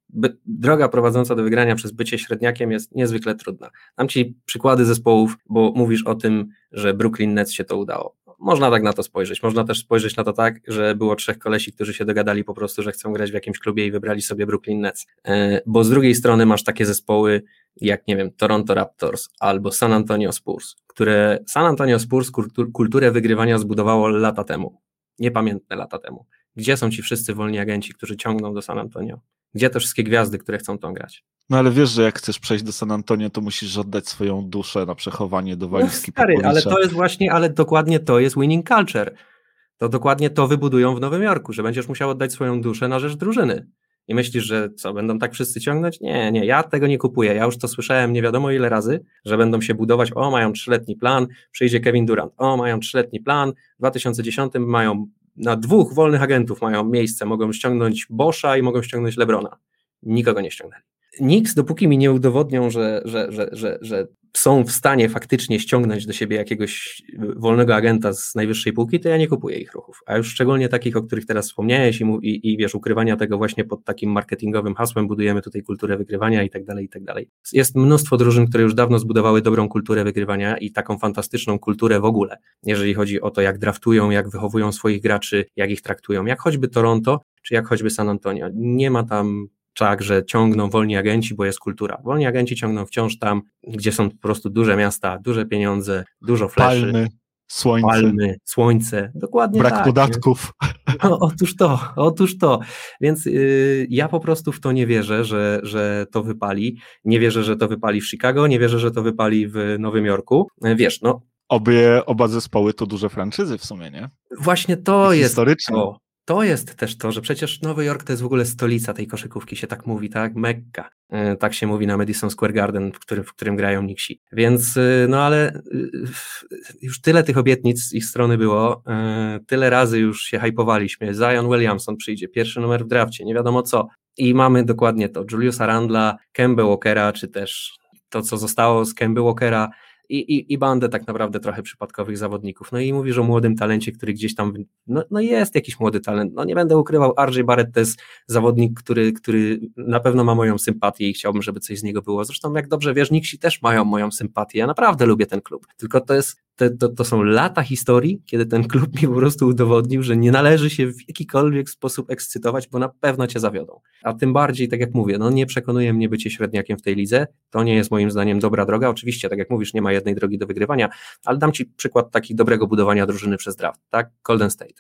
By, droga prowadząca do wygrania przez bycie średniakiem jest niezwykle trudna. Dam Ci przykłady zespołów, bo mówisz o tym, że Brooklyn Nets się to udało. Można tak na to spojrzeć. Można też spojrzeć na to tak, że było trzech kolesi, którzy się dogadali po prostu, że chcą grać w jakimś klubie i wybrali sobie Brooklyn Nets. E, bo z drugiej strony masz takie zespoły jak, nie wiem, Toronto Raptors albo San Antonio Spurs, które San Antonio Spurs kulturę wygrywania zbudowało lata temu niepamiętne lata temu. Gdzie są ci wszyscy wolni agenci, którzy ciągną do San Antonio? Gdzie te wszystkie gwiazdy, które chcą tą grać? No ale wiesz, że jak chcesz przejść do San Antonio, to musisz oddać swoją duszę na przechowanie do no walizki no stary, ale to jest właśnie, ale dokładnie to jest winning culture. To dokładnie to wybudują w Nowym Jorku, że będziesz musiał oddać swoją duszę na rzecz drużyny. I myślisz, że co, będą tak wszyscy ciągnąć? Nie, nie, ja tego nie kupuję. Ja już to słyszałem nie wiadomo ile razy, że będą się budować, o mają trzyletni plan, przyjdzie Kevin Durant, o mają trzyletni plan, w 2010 mają na dwóch wolnych agentów mają miejsce, mogą ściągnąć Boscha i mogą ściągnąć Lebrona. Nikogo nie ściągnęli. Nix, dopóki mi nie udowodnią, że, że, że, że, że są w stanie faktycznie ściągnąć do siebie jakiegoś wolnego agenta z najwyższej półki, to ja nie kupuję ich ruchów. A już szczególnie takich, o których teraz wspomniałeś i, i, i wiesz, ukrywania tego właśnie pod takim marketingowym hasłem, budujemy tutaj kulturę wygrywania i tak dalej, i tak dalej. Jest mnóstwo drużyn, które już dawno zbudowały dobrą kulturę wygrywania i taką fantastyczną kulturę w ogóle, jeżeli chodzi o to, jak draftują, jak wychowują swoich graczy, jak ich traktują, jak choćby Toronto, czy jak choćby San Antonio. Nie ma tam tak, że ciągną wolni agenci, bo jest kultura. Wolni agenci ciągną wciąż tam, gdzie są po prostu duże miasta, duże pieniądze, dużo fleszy. Palmy, słońce. Palmy, słońce, dokładnie Brak tak. podatków. Otóż to, otóż to. Więc yy, ja po prostu w to nie wierzę, że, że to wypali. Nie wierzę, że to wypali w Chicago, nie wierzę, że to wypali w Nowym Jorku. Wiesz, no. Obie, oba zespoły to duże franczyzy w sumie, nie? Właśnie to jest Historyczne. to. To jest też to, że przecież Nowy Jork to jest w ogóle stolica tej koszykówki, się tak mówi, tak? Mekka. E, tak się mówi na Madison Square Garden, w którym, w którym grają Nixi. Więc, e, no ale e, już tyle tych obietnic z ich strony było, tyle razy już się hypowaliśmy. Zion Williamson przyjdzie, pierwszy numer w drafcie, nie wiadomo co. I mamy dokładnie to, Juliusa Randla, Kemba Walkera, czy też to, co zostało z Kemba Walkera, i, i, i bandę tak naprawdę trochę przypadkowych zawodników. No i mówisz o młodym talencie, który gdzieś tam, no, no jest jakiś młody talent, no nie będę ukrywał, RJ Barrett to jest zawodnik, który, który na pewno ma moją sympatię i chciałbym, żeby coś z niego było. Zresztą jak dobrze wiesz, Nixi też mają moją sympatię, ja naprawdę lubię ten klub, tylko to jest to, to, to, są lata historii, kiedy ten klub mi po prostu udowodnił, że nie należy się w jakikolwiek sposób ekscytować, bo na pewno cię zawiodą. A tym bardziej, tak jak mówię, no nie przekonuje mnie bycie średniakiem w tej lidze. To nie jest moim zdaniem dobra droga. Oczywiście, tak jak mówisz, nie ma jednej drogi do wygrywania, ale dam ci przykład takiego dobrego budowania drużyny przez draft, tak? Golden State.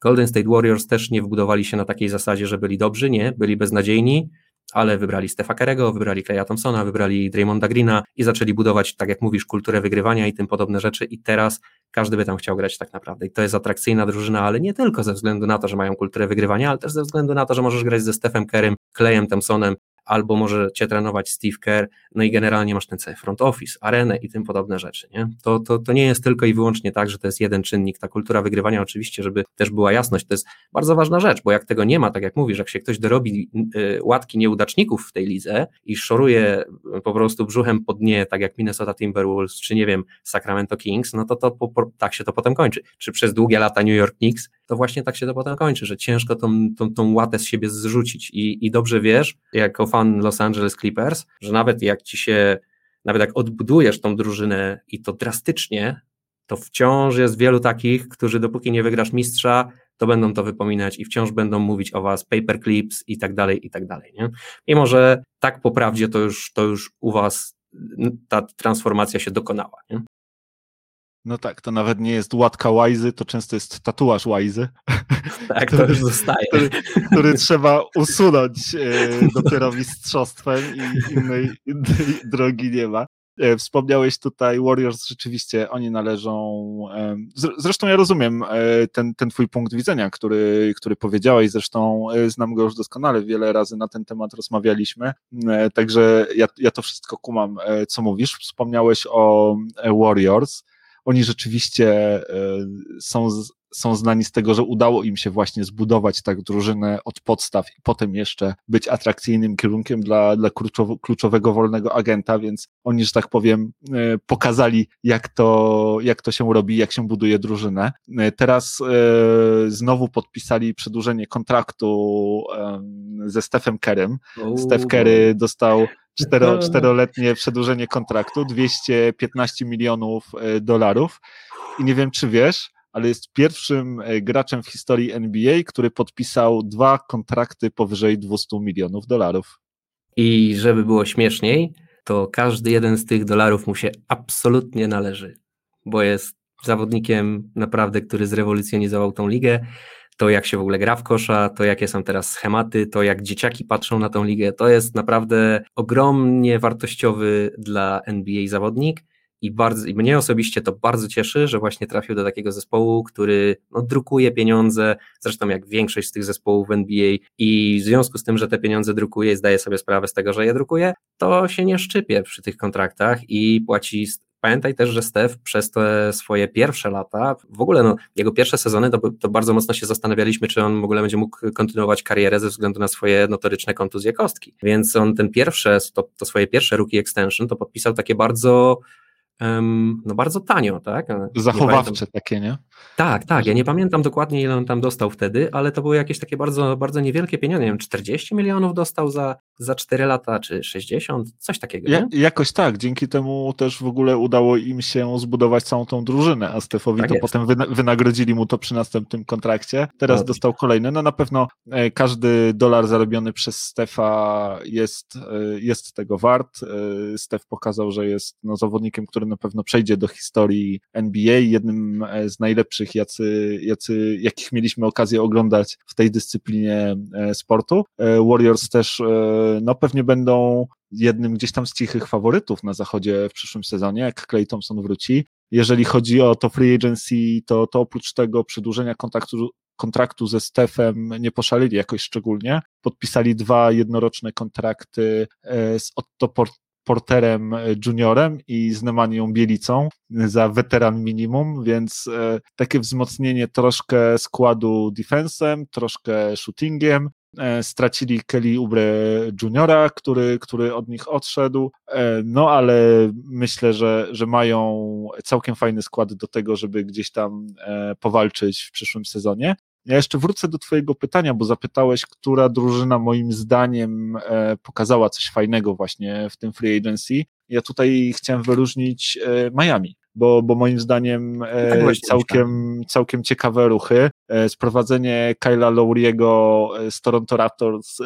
Golden State Warriors też nie wbudowali się na takiej zasadzie, że byli dobrzy, nie, byli beznadziejni, ale wybrali Stefa Kerego, wybrali Claya Thompsona, wybrali Draymonda Greena i zaczęli budować, tak jak mówisz, kulturę wygrywania i tym podobne rzeczy. I teraz każdy by tam chciał grać tak naprawdę. I to jest atrakcyjna drużyna, ale nie tylko ze względu na to, że mają kulturę wygrywania, ale też ze względu na to, że możesz grać ze Stephem Kerem, Clayem Thompsonem, albo może cię trenować Steve Kerr, no i generalnie masz ten cały front office, arenę i tym podobne rzeczy. Nie? To, to, to nie jest tylko i wyłącznie tak, że to jest jeden czynnik. Ta kultura wygrywania, oczywiście, żeby też była jasność, to jest bardzo ważna rzecz, bo jak tego nie ma, tak jak mówisz, jak się ktoś dorobi y, łatki nieudaczników w tej lidze i szoruje po prostu brzuchem po dnie, tak jak Minnesota Timberwolves, czy nie wiem, Sacramento Kings, no to, to po, po, tak się to potem kończy. Czy przez długie lata New York Knicks, to właśnie tak się to potem kończy, że ciężko tą, tą, tą łatę z siebie zrzucić i, i dobrze wiesz, jako fan Los Angeles Clippers, że nawet jak ci się, nawet jak odbudujesz tą drużynę i to drastycznie, to wciąż jest wielu takich, którzy dopóki nie wygrasz mistrza, to będą to wypominać i wciąż będą mówić o was paperclips i tak dalej, i tak dalej, nie? Mimo, że tak po prawdzie to już, to już u was ta transformacja się dokonała, nie? No tak, to nawet nie jest łatka łajzy, to często jest tatuaż łajzy. Tak, który, to już zostaje. Który, który trzeba usunąć e, dopiero mistrzostwem i innej, innej drogi nie ma. E, wspomniałeś tutaj Warriors, rzeczywiście oni należą. E, zresztą ja rozumiem ten, ten twój punkt widzenia, który, który powiedziałeś, zresztą znam go już doskonale, wiele razy na ten temat rozmawialiśmy, także ja, ja to wszystko kumam, co mówisz. Wspomniałeś o Warriors oni rzeczywiście e, są, są znani z tego, że udało im się właśnie zbudować tak drużynę od podstaw i potem jeszcze być atrakcyjnym kierunkiem dla, dla kluczowego wolnego agenta, więc oni, że tak powiem, e, pokazali, jak to, jak to się robi, jak się buduje drużynę. E, teraz znowu podpisali przedłużenie kontraktu ze Stephem Kerem. Steph Kerry dostał cztero, czteroletnie przedłużenie kontraktu, 215 milionów e, dolarów. I nie wiem, czy wiesz, ale jest pierwszym e, graczem w historii NBA, który podpisał dwa kontrakty powyżej 200 milionów dolarów. I żeby było śmieszniej, to każdy jeden z tych dolarów mu się absolutnie należy, bo jest zawodnikiem naprawdę, który zrewolucjonizował tą ligę to jak się w ogóle gra w kosza, to jakie są teraz schematy, to jak dzieciaki patrzą na tą ligę, to jest naprawdę ogromnie wartościowy dla NBA zawodnik i, bardzo, i mnie osobiście to bardzo cieszy, że właśnie trafił do takiego zespołu, który no, drukuje pieniądze, zresztą jak większość z tych zespołów w NBA i w związku z tym, że te pieniądze drukuje i zdaje sobie sprawę z tego, że je drukuje, to się nie szczypie przy tych kontraktach i płaci pamiętaj też, że Steph przez te swoje pierwsze lata, w ogóle no, jego pierwsze sezony, to, to bardzo mocno się zastanawialiśmy, czy on w ogóle będzie mógł kontynuować karierę ze względu na swoje notoryczne kontuzje kostki. Więc on ten pierwsze, to, to swoje pierwsze rookie extension to podpisał takie bardzo no bardzo tanio, tak? Zachowawcze takie, nie? Tak, tak. Ja nie pamiętam dokładnie, ile on tam dostał wtedy, ale to były jakieś takie bardzo, bardzo niewielkie pieniądze. Nie wiem, 40 milionów dostał za, za 4 lata, czy 60, coś takiego. Ja, jakoś tak. Dzięki temu też w ogóle udało im się zbudować całą tą drużynę, a Stefowi tak to jest. potem wynagrodzili mu to przy następnym kontrakcie. Teraz no. dostał kolejny. No na pewno e, każdy dolar zarobiony przez Stefa jest, e, jest tego wart. E, Stef pokazał, że jest no, zawodnikiem, który na pewno przejdzie do historii NBA, jednym z najlepszych, jacy, jacy, jakich mieliśmy okazję oglądać w tej dyscyplinie sportu. Warriors też no pewnie będą jednym gdzieś tam z cichych faworytów na zachodzie w przyszłym sezonie, jak Clay Thompson wróci. Jeżeli chodzi o to free agency, to, to oprócz tego przedłużenia kontraktu, kontraktu ze Stefem nie poszalili jakoś szczególnie. Podpisali dwa jednoroczne kontrakty e, z Otto Porterem juniorem i z Nemanią Bielicą za weteran minimum, więc e, takie wzmocnienie troszkę składu defensem, troszkę shootingiem, E, stracili Kelly Ubre Juniora, który, który od nich odszedł, e, no ale myślę, że, że mają całkiem fajny skład do tego, żeby gdzieś tam e, powalczyć w przyszłym sezonie. Ja jeszcze wrócę do Twojego pytania, bo zapytałeś, która drużyna moim zdaniem pokazała coś fajnego właśnie w tym free agency. Ja tutaj chciałem wyróżnić Miami bo, bo moim zdaniem e, tak całkiem, całkiem ciekawe ruchy. E, sprowadzenie Kyla Lowry'ego e, z Toronto Raptors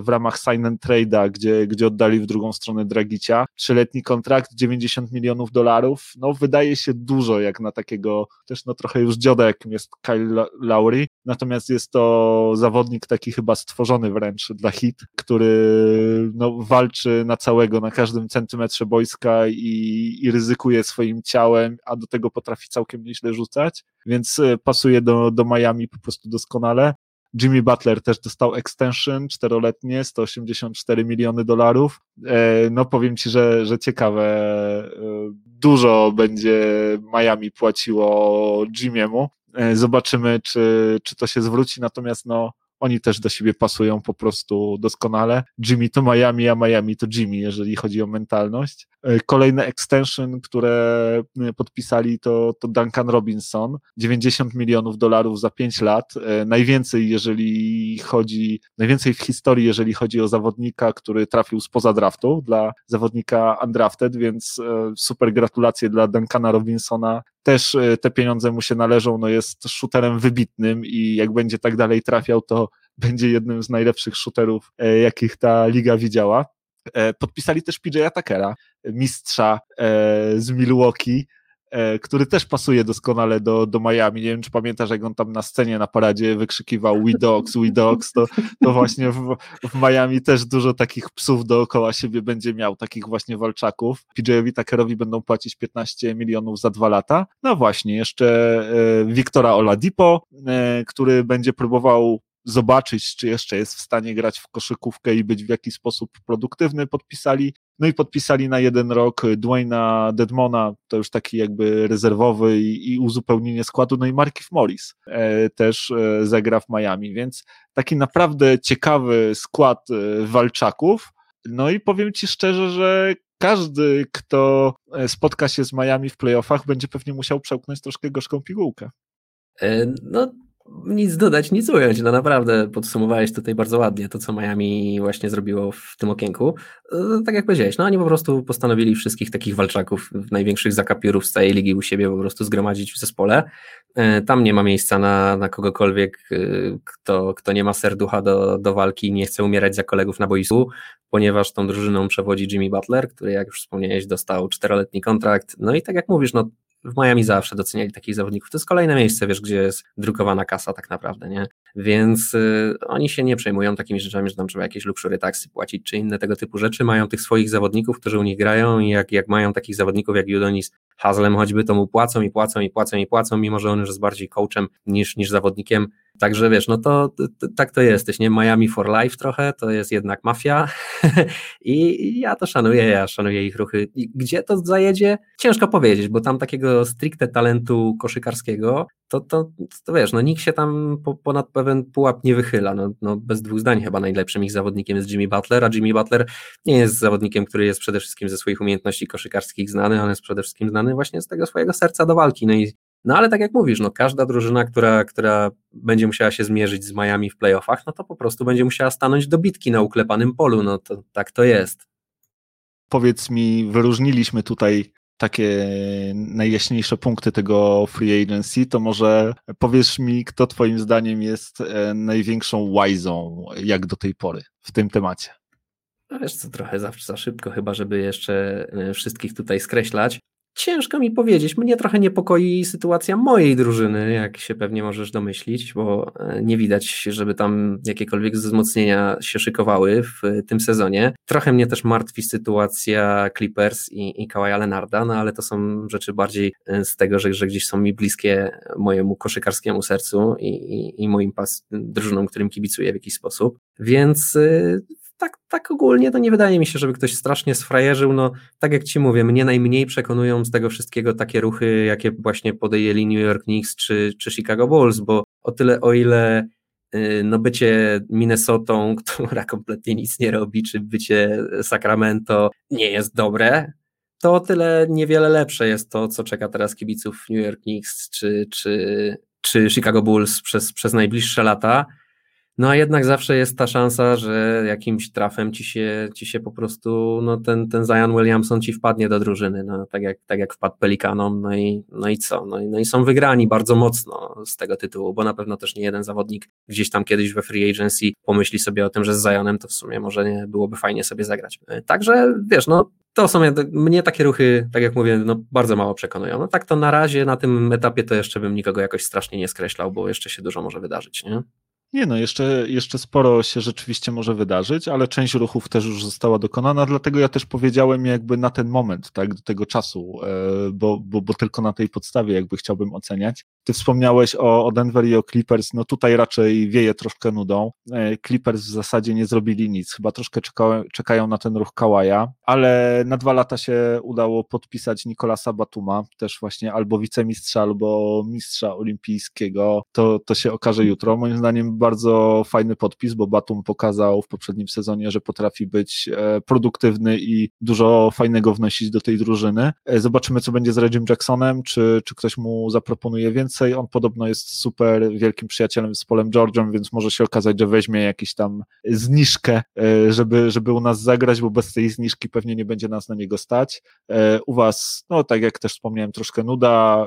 w ramach sign and trade'a, gdzie, gdzie oddali w drugą stronę Dragicia. Trzyletni kontrakt, 90 milionów dolarów. No wydaje się dużo jak na takiego też no trochę już dzioda, jakim jest Kyle Lowry. Natomiast jest to zawodnik taki chyba stworzony wręcz dla hit, który no, walczy na całego, na każdym centymetrze boiska i, i ryzykuje swoim ciałem a do tego potrafi całkiem nieźle rzucać, więc e, pasuje do, do Miami po prostu doskonale. Jimmy Butler też dostał extension czteroletnie, 184 miliony dolarów. E, no powiem Ci, że, że ciekawe, e, dużo będzie Miami płaciło Jimmy'emu. Zobaczymy, czy, czy to się zwróci, natomiast no oni też do siebie pasują po prostu doskonale. Jimmy to Miami, a Miami to Jimmy, jeżeli chodzi o mentalność. E, kolejne extension, które e, podpisali to, to Duncan Robinson, 90 milionów dolarów za 5 lat, e, najwięcej jeżeli chodzi, najwięcej w historii, jeżeli chodzi o zawodnika, który trafił spoza draftu, dla zawodnika undrafted, więc super gratulacje dla Duncana Robinsona, też te pieniądze mu się należą, no jest shooterem wybitnym i jak będzie tak dalej trafiał, to będzie jednym z najlepszych shooterów, jakich ta liga widziała. E, podpisali też PJ Atakera, mistrza e, z Milwaukee, e, który też pasuje doskonale do, do Miami. Nie wiem, czy pamiętasz, jak on tam na scenie na paradzie wykrzykiwał We Dogs, We Dogs, to, to właśnie w, w Miami też dużo takich psów dookoła siebie będzie miał, takich właśnie walczaków. PJ-owi Tuckerowi będą płacić 15 milionów za dwa lata. No właśnie, jeszcze Wiktora Oladipo, który będzie próbował zobaczyć, czy jeszcze jest w stanie grać w koszykówkę i być w jakiś sposób produktywny, podpisali. No i podpisali na jeden rok Dwayna Dedmona, to już taki jakby rezerwowy i, i uzupełnienie składu, no i Markif Morris e, też e, zagra w Miami, więc taki naprawdę ciekawy skład e, walczaków. No i powiem Ci szczerze, że każdy, kto e, spotka się z Miami w playoffach, będzie pewnie musiał przełknąć troszkę gorzką pigułkę. E, no, nic dodać, nic ująć. No naprawdę podsumowałeś tutaj bardzo ładnie to, co Miami właśnie zrobiło w tym okienku. E, tak jak powiedziałeś, no oni po prostu postanowili wszystkich takich walczaków, największych zakapiorów z całej ligi u siebie po prostu zgromadzić w zespole. E, tam nie ma miejsca na, na kogokolwiek, e, kto, kto nie ma serducha do, do walki i nie chce umierać za kolegów na boisku, ponieważ tą drużyną przewodzi Jimmy Butler, który jak już wspomniałeś dostał czteroletni kontrakt. No i tak jak mówisz, no w Miami zawsze doceniali takich zawodników. To jest kolejne miejsce, wiesz, gdzie jest drukowana kasa tak naprawdę, nie? Więc y, oni się nie przejmują takimi rzeczami, że tam trzeba jakieś luxury taksy płacić, czy inne tego typu rzeczy. Mają tych swoich zawodników, którzy u nich grają i jak, jak mają takich zawodników jak Judonis Haslem choćby, to mu płacą i płacą i płacą i płacą, mimo że on już jest bardziej coachem niż, niż zawodnikiem Także wiesz, no to, tak to jesteś, nie? Miami for life trochę, to jest jednak mafia i ja to szanuję, ja szanuję ich ruchy. I gdzie to zajedzie? Ciężko powiedzieć, bo tam takiego stricte talentu koszykarskiego, to, to, to wiesz, no nikt się tam po, ponad pewien pułap nie wychyla, no, no bez dwóch zdań chyba najlepszym ich zawodnikiem jest Jimmy Butler, a Jimmy Butler nie jest zawodnikiem, który jest przede wszystkim ze swoich umiejętności koszykarskich znany, on jest przede wszystkim znany właśnie z tego swojego serca do walki, no i no ale tak jak mówisz, no każda drużyna, która, która będzie musiała się zmierzyć z Miami w playoffach, no to po prostu będzie musiała stanąć do bitki na uklepanym polu, no to tak to jest. Powiedz mi, wyróżniliśmy tutaj takie najjaśniejsze punkty tego free agency, to może powiesz mi, kto twoim zdaniem jest e, największą łajzą jak do tej pory w tym temacie? No wiesz co, trochę za, za szybko chyba, żeby jeszcze e, wszystkich tutaj skreślać. Ciężko mi powiedzieć. Mnie trochę niepokoi sytuacja mojej drużyny, jak się pewnie możesz domyślić, bo e, nie widać, żeby tam jakiekolwiek wzmocnienia się szykowały w tym sezonie. Trochę mnie też martwi sytuacja Clippers i, i Kawaja Leonarda, no ale to są rzeczy bardziej e, z tego, że, że gdzieś są mi bliskie mojemu koszykarskiemu sercu i, i, i moim pas, drużynom, którym kibicuję w jakiś sposób. Więc e, tak, tak ogólnie to nie wydaje mi się, żeby ktoś strasznie sfrajerzył. No, tak jak ci mówię, mnie najmniej przekonują z tego wszystkiego takie ruchy, jakie właśnie podejęli New York Knicks czy, czy Chicago Bulls, bo o tyle, o ile y, no bycie Minnesotą, która kompletnie nic nie robi, czy bycie Sacramento nie jest dobre, to o tyle niewiele lepsze jest to, co czeka teraz kibiców New York Knicks czy, czy, czy Chicago Bulls przez, przez najbliższe lata. No a jednak zawsze jest ta szansa, że jakimś trafem ci się, ci się po prostu, no ten, ten Zion Williamson ci wpadnie do drużyny, no tak jak, tak jak wpadł Pelikanom, no i, no i co, no i, no i są wygrani bardzo mocno z tego tytułu, bo na pewno też nie jeden zawodnik gdzieś tam kiedyś we free agency pomyśli sobie o tym, że z Zionem to w sumie może nie byłoby fajnie sobie zagrać. Także wiesz, no to są mnie takie ruchy, tak jak mówię, no bardzo mało przekonują. No tak to na razie na tym etapie to jeszcze bym nikogo jakoś strasznie nie skreślał, bo jeszcze się dużo może wydarzyć, nie? Nie no, jeszcze, jeszcze sporo się rzeczywiście może wydarzyć, ale część ruchów też już została dokonana, dlatego ja też powiedziałem jakby na ten moment, tak, do tego czasu, e, bo, bo, bo tylko na tej podstawie jakby chciałbym oceniać. Ty wspomniałeś o, o Denver i o Clippers, no tutaj raczej wieje troszkę nudą. E, Clippers w zasadzie nie zrobili nic, chyba troszkę czekają, czekają na ten ruch Kawaja, ale na dwa lata się udało podpisać Nikolasa Batuma, też właśnie albo wicemistrza, albo mistrza olimpijskiego, to, to się okaże jutro. Moim zdaniem bardzo fajny podpis, bo Batum pokazał w poprzednim sezonie, że potrafi być e, produktywny i dużo fajnego wnosić do tej drużyny. E, zobaczymy, co będzie z Regim Jacksonem, czy, czy ktoś mu zaproponuje więcej. On podobno jest super wielkim przyjacielem z Polem George'em, więc może się okazać, że weźmie jakiś tam zniżkę, e, żeby, żeby u nas zagrać, bo bez tej zniżki pewnie nie będzie nas na niego stać. U was, no tak jak też wspomniałem, troszkę nuda,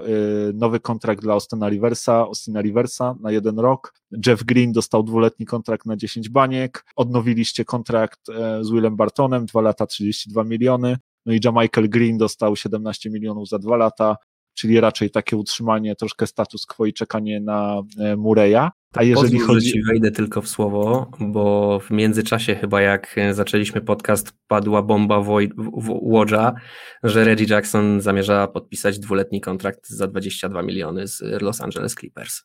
nowy kontrakt dla Austina Riversa, Austina Riversa na jeden rok. Jeff Green dostał dwuletni kontrakt na 10 baniek, odnowiliście kontrakt e, z Willem Bartonem, 2 lata 32 miliony, no i Michael Green dostał 17 milionów za 2 lata, czyli raczej takie utrzymanie, troszkę status quo i czekanie na e, Mureya. A jeżeli Pozwól, chodzi... że ci wejdę tylko w słowo, bo w międzyczasie chyba jak zaczęliśmy podcast, padła bomba Wodża, że Reggie Jackson zamierza podpisać dwuletni kontrakt za 22 miliony z Los Angeles Clippers.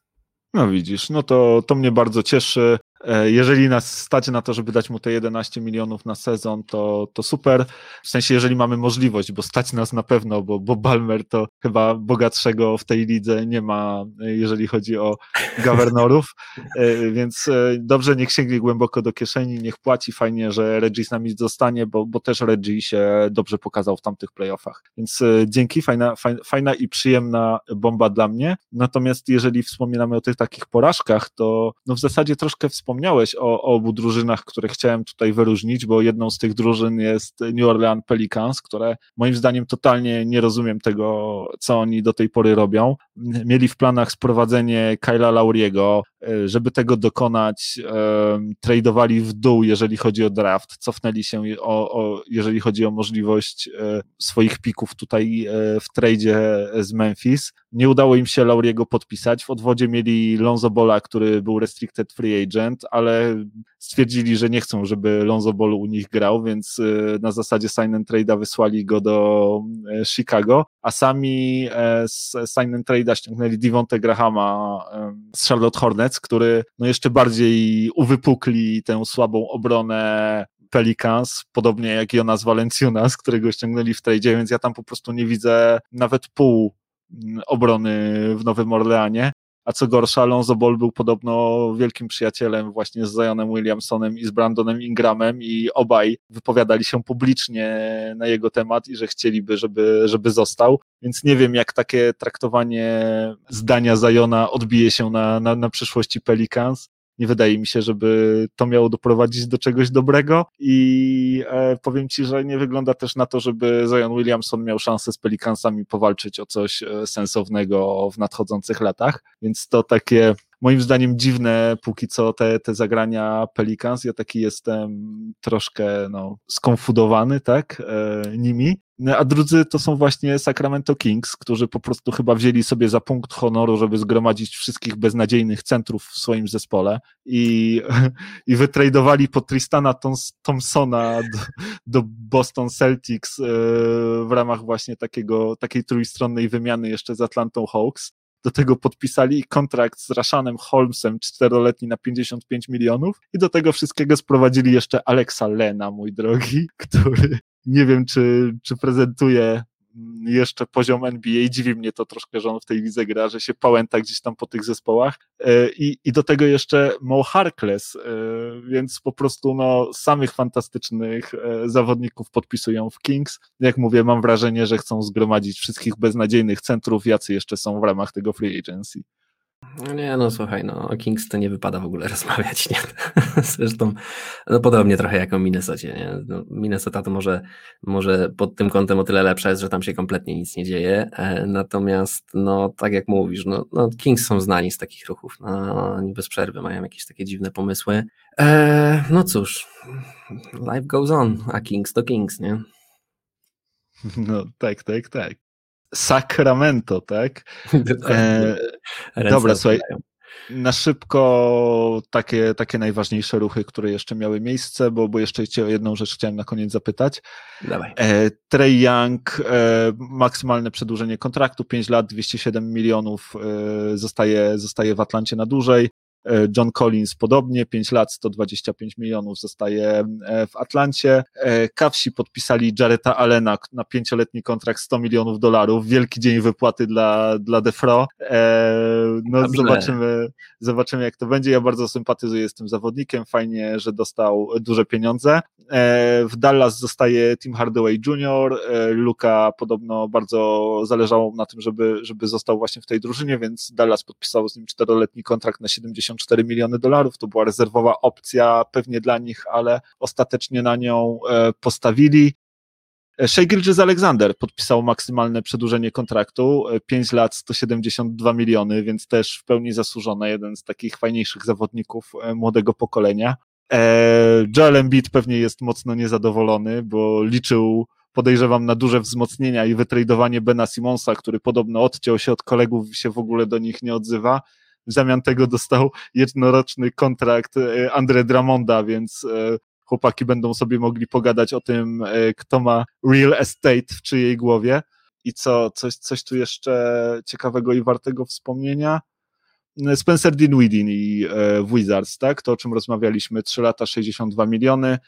No widzisz, no to, to mnie bardzo cieszy. E, jeżeli nas stać na to, żeby dać mu te 11 milionów na sezon, to, to super. W sensie, jeżeli mamy możliwość, bo stać nas na pewno, bo, bo Balmer to chyba bogatszego w tej lidze nie ma, jeżeli chodzi o gawernorów. E, więc e, dobrze, niech sięgnie głęboko do kieszeni, niech płaci. Fajnie, że Reggie z nami zostanie, bo, bo też Reggie się dobrze pokazał w tamtych playoffach. Więc dzięki, fajna, fajna i przyjemna bomba dla mnie. Natomiast jeżeli wspominamy o tych takich porażkach, to no w zasadzie troszkę wspomniałem wspomniałeś o, o, obu drużynach, które chciałem tutaj wyróżnić, bo jedną z tych drużyn jest New Orleans Pelicans, które moim zdaniem totalnie nie rozumiem tego, co oni do tej pory robią. Mieli w planach sprowadzenie Kyla Lauriego, żeby tego dokonać, um, tradowali w dół, jeżeli chodzi o draft, cofnęli się, o, o, jeżeli chodzi o możliwość e, swoich pików tutaj e, w tradzie z Memphis. Nie udało im się Lauriego podpisać. W odwodzie mieli Lonzo Bola, który był restricted free agent, ale stwierdzili, że nie chcą, żeby Lonzo Ball u nich grał, więc e, na zasadzie sign and trade'a wysłali go do e, Chicago, a sami z sign and trade'a ściągnęli Devonte Grahama z Charlotte Hornets, który no jeszcze bardziej uwypukli tę słabą obronę Pelicans, podobnie jak Jonas Valenciunas, którego ściągnęli w tradzie, więc ja tam po prostu nie widzę nawet pół mm, obrony w Nowym Orleanie. A co gorsza, Alonso Ball był podobno wielkim przyjacielem właśnie z Zionem Williamsonem i z Brandonem Ingramem i obaj wypowiadali się publicznie na jego temat i że chcieliby, żeby, żeby został. Więc nie wiem, jak takie traktowanie zdania Zajona odbije się na, na, na przyszłości Pelicans nie wydaje mi się, żeby to miało doprowadzić do czegoś dobrego i e, powiem Ci, że nie wygląda też na to, żeby Zion Williamson miał szansę z Pelicansami powalczyć o coś e, sensownego w nadchodzących latach, więc to takie moim zdaniem dziwne póki co te, te zagrania Pelicans. Ja taki jestem troszkę no, skonfudowany, tak, e, nimi. No, a drudzy to są właśnie Sacramento Kings, którzy po prostu chyba wzięli sobie za punkt honoru, żeby zgromadzić wszystkich beznadziejnych centrów w swoim zespole i, i wytradowali po Tristana Thompsona do, do Boston Celtics e, w ramach właśnie takiego, takiej trójstronnej wymiany jeszcze z Atlantą Hawks. Do tego podpisali kontrakt z Rashanem Holmesem, czteroletni na 55 milionów. I do tego wszystkiego sprowadzili jeszcze Alexa Lena, mój drogi, który nie wiem, czy, czy prezentuje jeszcze poziom NBA. Dziwi mnie to troszkę, że on w tej lidze gra, że się pałęta gdzieś tam po tych zespołach. E, I, i do tego jeszcze Mo Harkless, e, więc po prostu no, samych fantastycznych e, zawodników podpisują w Kings. Jak mówię, mam wrażenie, że chcą zgromadzić wszystkich beznadziejnych centrów, jacy jeszcze są w ramach tego free agency. No nie, no słuchaj, no o Kings to nie wypada w ogóle rozmawiać, nie? Zresztą, no podobnie trochę jak o Minnesocie, nie? No, Minnesota to może, może pod tym kątem o tyle lepsza jest, że tam się kompletnie nic nie dzieje, e, natomiast, no tak jak mówisz, no, no Kings są znani z takich ruchów, no, oni bez przerwy mają jakieś takie dziwne pomysły. E, no cóż, life goes on, a Kings to Kings, nie? No tak, tak, tak. Sacramento, tak? E, dobra, słuchaj. Na szybko takie, takie najważniejsze ruchy, które jeszcze miały miejsce, bo, bo jeszcze cię o jedną rzecz chciałem na koniec zapytać. Dawaj. E, Trey Young, e, maksymalne przedłużenie kontraktu, 5 lat, 207 milionów, e, zostaje, zostaje w Atlancie na dłużej. E, John Collins podobnie, 5 lat, 125 milionów zostaje e, w Atlancie. Kawsi e, podpisali Jareta Allena na pięcioletni kontrakt 100 milionów dolarów. Wielki dzień wypłaty dla, dla Defro. No zobaczymy, zobaczymy jak to będzie. Ja bardzo sympatyzuję z tym zawodnikiem. Fajnie, że dostał duże pieniądze. W Dallas zostaje Tim Hardaway Jr. Luka podobno bardzo zależało na tym, żeby, żeby został właśnie w tej drużynie, więc Dallas podpisał z nim czteroletni kontrakt na 70 54 miliony dolarów. To była rezerwowa opcja pewnie dla nich, ale ostatecznie na nią e, postawili. E, Shea Gilgis Alexander podpisał maksymalne przedłużenie kontraktu, 5 e, lat 172 miliony, więc też w pełni zasłużone, jeden z takich fajniejszych zawodników młodego pokolenia. Joel Embiid pewnie jest mocno niezadowolony, bo liczył podejrzewam na duże wzmocnienia i wytradowanie Bena Simonsa, który podobno odciął się od kolegów i się w ogóle do nich nie odzywa w zamian tego dostał jednoroczny kontrakt e, Andre Dramonda, więc e, chłopaki będą sobie mogli pogadać o tym, e, kto ma real estate w czyjej głowie. I co, coś, coś tu jeszcze ciekawego i wartego wspomnienia? Spencer Dinwiddie i Wizards, tak? To, o czym rozmawialiśmy, 3 lata, 62 miliony.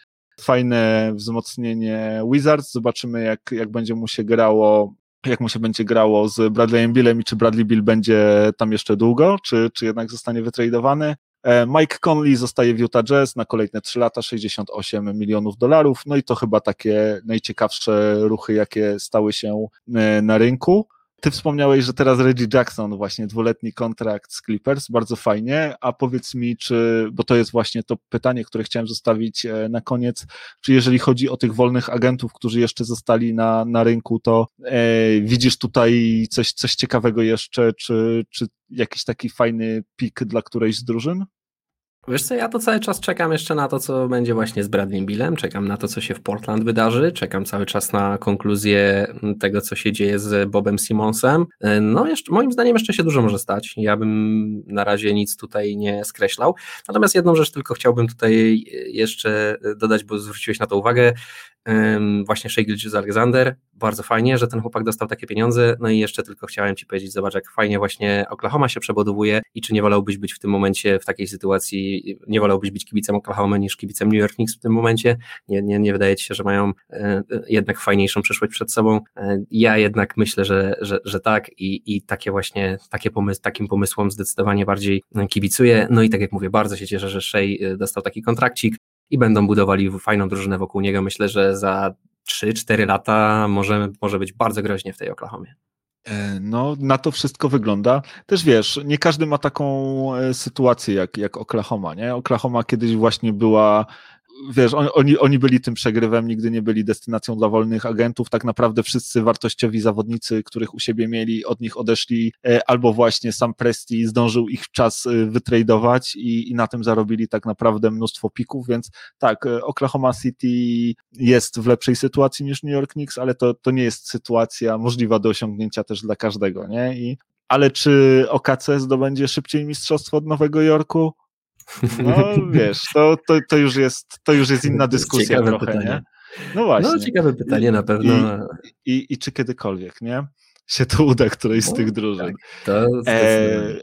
Fajne wzmocnienie Wizards. Zobaczymy, jak, jak będzie mu się grało jak mu się będzie grało z Bradleyem Billem i czy Bradley Bill będzie tam jeszcze długo, czy, czy jednak zostanie wytradowany. E, Mike Conley zostaje w Utah Jazz na kolejne 3 lata, 68 milionów dolarów. No i to chyba takie najciekawsze ruchy, jakie stały się e, na rynku. Ty wspomniałeś, że teraz Reggie Jackson, właśnie dwuletni kontrakt z Clippers, bardzo fajnie, a powiedz mi, czy, bo to jest właśnie to pytanie, które chciałem zostawić e, na koniec, czy jeżeli chodzi o tych wolnych agentów, którzy jeszcze zostali na, na rynku, to e, widzisz tutaj coś, coś ciekawego jeszcze, czy, czy jakiś taki fajny pik dla którejś z drużyn? Wiesz co, ja to cały czas czekam jeszcze na to, co będzie właśnie z Bradley Billem, czekam na to, co się w Portland wydarzy, czekam cały czas na konkluzję tego, co się dzieje z Bobem Simonsem. No, jeszcze, moim zdaniem jeszcze się dużo może stać. Ja bym na razie nic tutaj nie skreślał. Natomiast jedną rzecz tylko chciałbym tutaj jeszcze dodać, bo zwróciłeś na to uwagę właśnie Shea Alexander, bardzo fajnie, że ten chłopak dostał takie pieniądze, no i jeszcze tylko chciałem Ci powiedzieć, zobacz jak fajnie właśnie Oklahoma się przebudowuje i czy nie wolałbyś być w tym momencie, w takiej sytuacji, nie wolałbyś być kibicem Oklahoma niż kibicem New York Knicks w tym momencie, nie, nie, nie wydaje Ci się, że mają e, jednak fajniejszą przyszłość przed sobą, e, ja jednak myślę, że, że, że tak i, i takie właśnie, takie pomysł, takim pomysłom zdecydowanie bardziej kibicuję, no i tak jak mówię, bardzo się cieszę, że Shea dostał taki kontrakcik, i będą budowali fajną drużynę wokół niego. Myślę, że za 3-4 lata może, może być bardzo groźnie w tej Oklahomie. E, no, na to wszystko wygląda. Też wiesz, nie każdy ma taką e, sytuację jak, jak Oklahoma, nie? Oklahoma kiedyś właśnie była wiesz, on, oni, oni byli tym przegrywem, nigdy nie byli destynacją dla wolnych agentów. Tak naprawdę wszyscy wartościowi zawodnicy, których u siebie mieli, od nich odeszli, e, albo właśnie sam Presti zdążył ich w czas e, wytradować i, i na tym zarobili tak naprawdę mnóstwo pików, więc tak, e, Oklahoma City jest w lepszej sytuacji niż New York Knicks, ale to, to nie jest sytuacja możliwa do osiągnięcia też dla każdego, nie? I, ale czy OKC zdobędzie szybciej mistrzostwo od Nowego Jorku? No wiesz, to, to, to, już, jest, to już jest inna dyskusja ciekawe trochę, pytanie. nie? No właśnie. No ciekawe pytanie na pewno. I, i, i czy kiedykolwiek, nie? Się to uda którejś z no, tych drużyn. Tak, to e,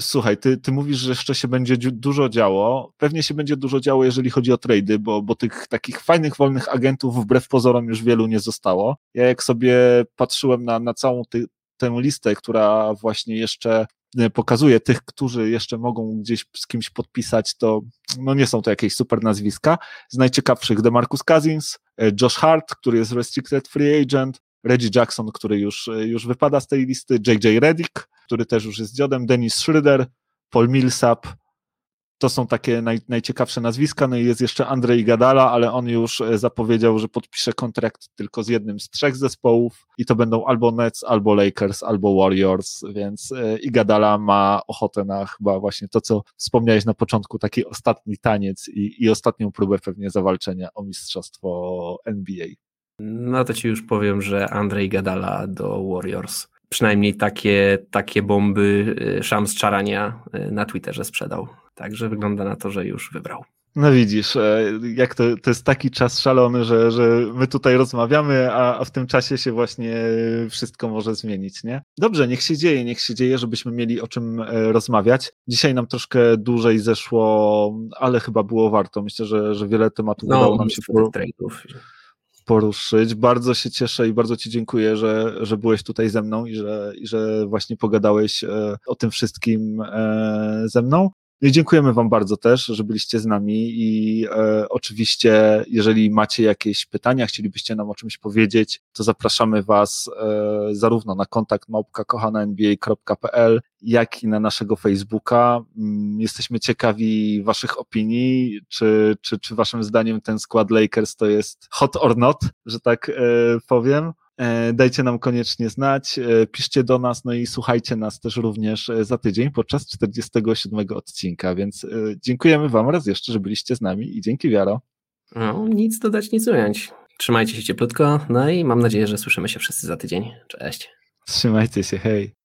Słuchaj, ty, ty mówisz, że jeszcze się będzie dużo działo. Pewnie się będzie dużo działo, jeżeli chodzi o trady, bo, bo tych takich fajnych, wolnych agentów wbrew pozorom już wielu nie zostało. Ja jak sobie patrzyłem na, na całą ty, tę listę, która właśnie jeszcze pokazuje tych, którzy jeszcze mogą gdzieś z kimś podpisać, to no nie są to jakieś super nazwiska. Z najciekawszych DeMarcus Cousins, e, Josh Hart, który jest restricted free agent, Reggie Jackson, który już, e, już wypada z tej listy, JJ Redick, który też już jest dziodem, Dennis Schroeder, Paul Millsap, to są takie naj, najciekawsze nazwiska. No i jest jeszcze Andrzej Gadala, ale on już e, zapowiedział, że podpisze kontrakt tylko z jednym z trzech zespołów i to będą albo Nets, albo Lakers, albo Warriors, więc e, i Gadala ma ochotę na chyba właśnie to, co wspomniałeś na początku, taki ostatni taniec i, i ostatnią próbę pewnie zawalczenia o mistrzostwo NBA. No to ci już powiem, że Andrzej Gadala do Warriors przynajmniej takie, takie bomby y, Shams Czarania y, na Twitterze sprzedał. Także wygląda na to, że już wybrał. No widzisz, e, jak to, to jest taki czas szalony, że, że my tutaj rozmawiamy, a, a w tym czasie się właśnie wszystko może zmienić, nie? Dobrze, niech się dzieje, niech się dzieje, żebyśmy mieli o czym e, rozmawiać. Dzisiaj nam troszkę dłużej zeszło, ale chyba było warto. Myślę, że, że wiele tematów no, udało nam się por poruszyć. Bardzo się cieszę i bardzo Ci dziękuję, że, że byłeś tutaj ze mną i że, i że właśnie pogadałeś e, o tym wszystkim ze mną. Dziękujemy Wam bardzo też, że byliście z nami i e, oczywiście, jeżeli macie jakieś pytania, chcielibyście nam o czymś powiedzieć, to zapraszamy Was e, zarówno na kontakt małpka.kochananba.pl, jak i na naszego Facebooka. Mm, jesteśmy ciekawi Waszych opinii, czy, czy, czy Waszym zdaniem ten skład Lakers to jest hot or not, że tak e, powiem. E, dajcie nam koniecznie znać, e, piszcie do nas, no i słuchajcie nas też również e, za tydzień podczas 47 odcinka, więc dziękujemy Wam raz jeszcze, że byliście z nami i dzięki Wiaro. No, nic dodać, nic ująć. Trzymajcie się cieplutko, no i mam nadzieję, że słyszymy się wszyscy za tydzień. Cześć. Trzymajcie się, hej.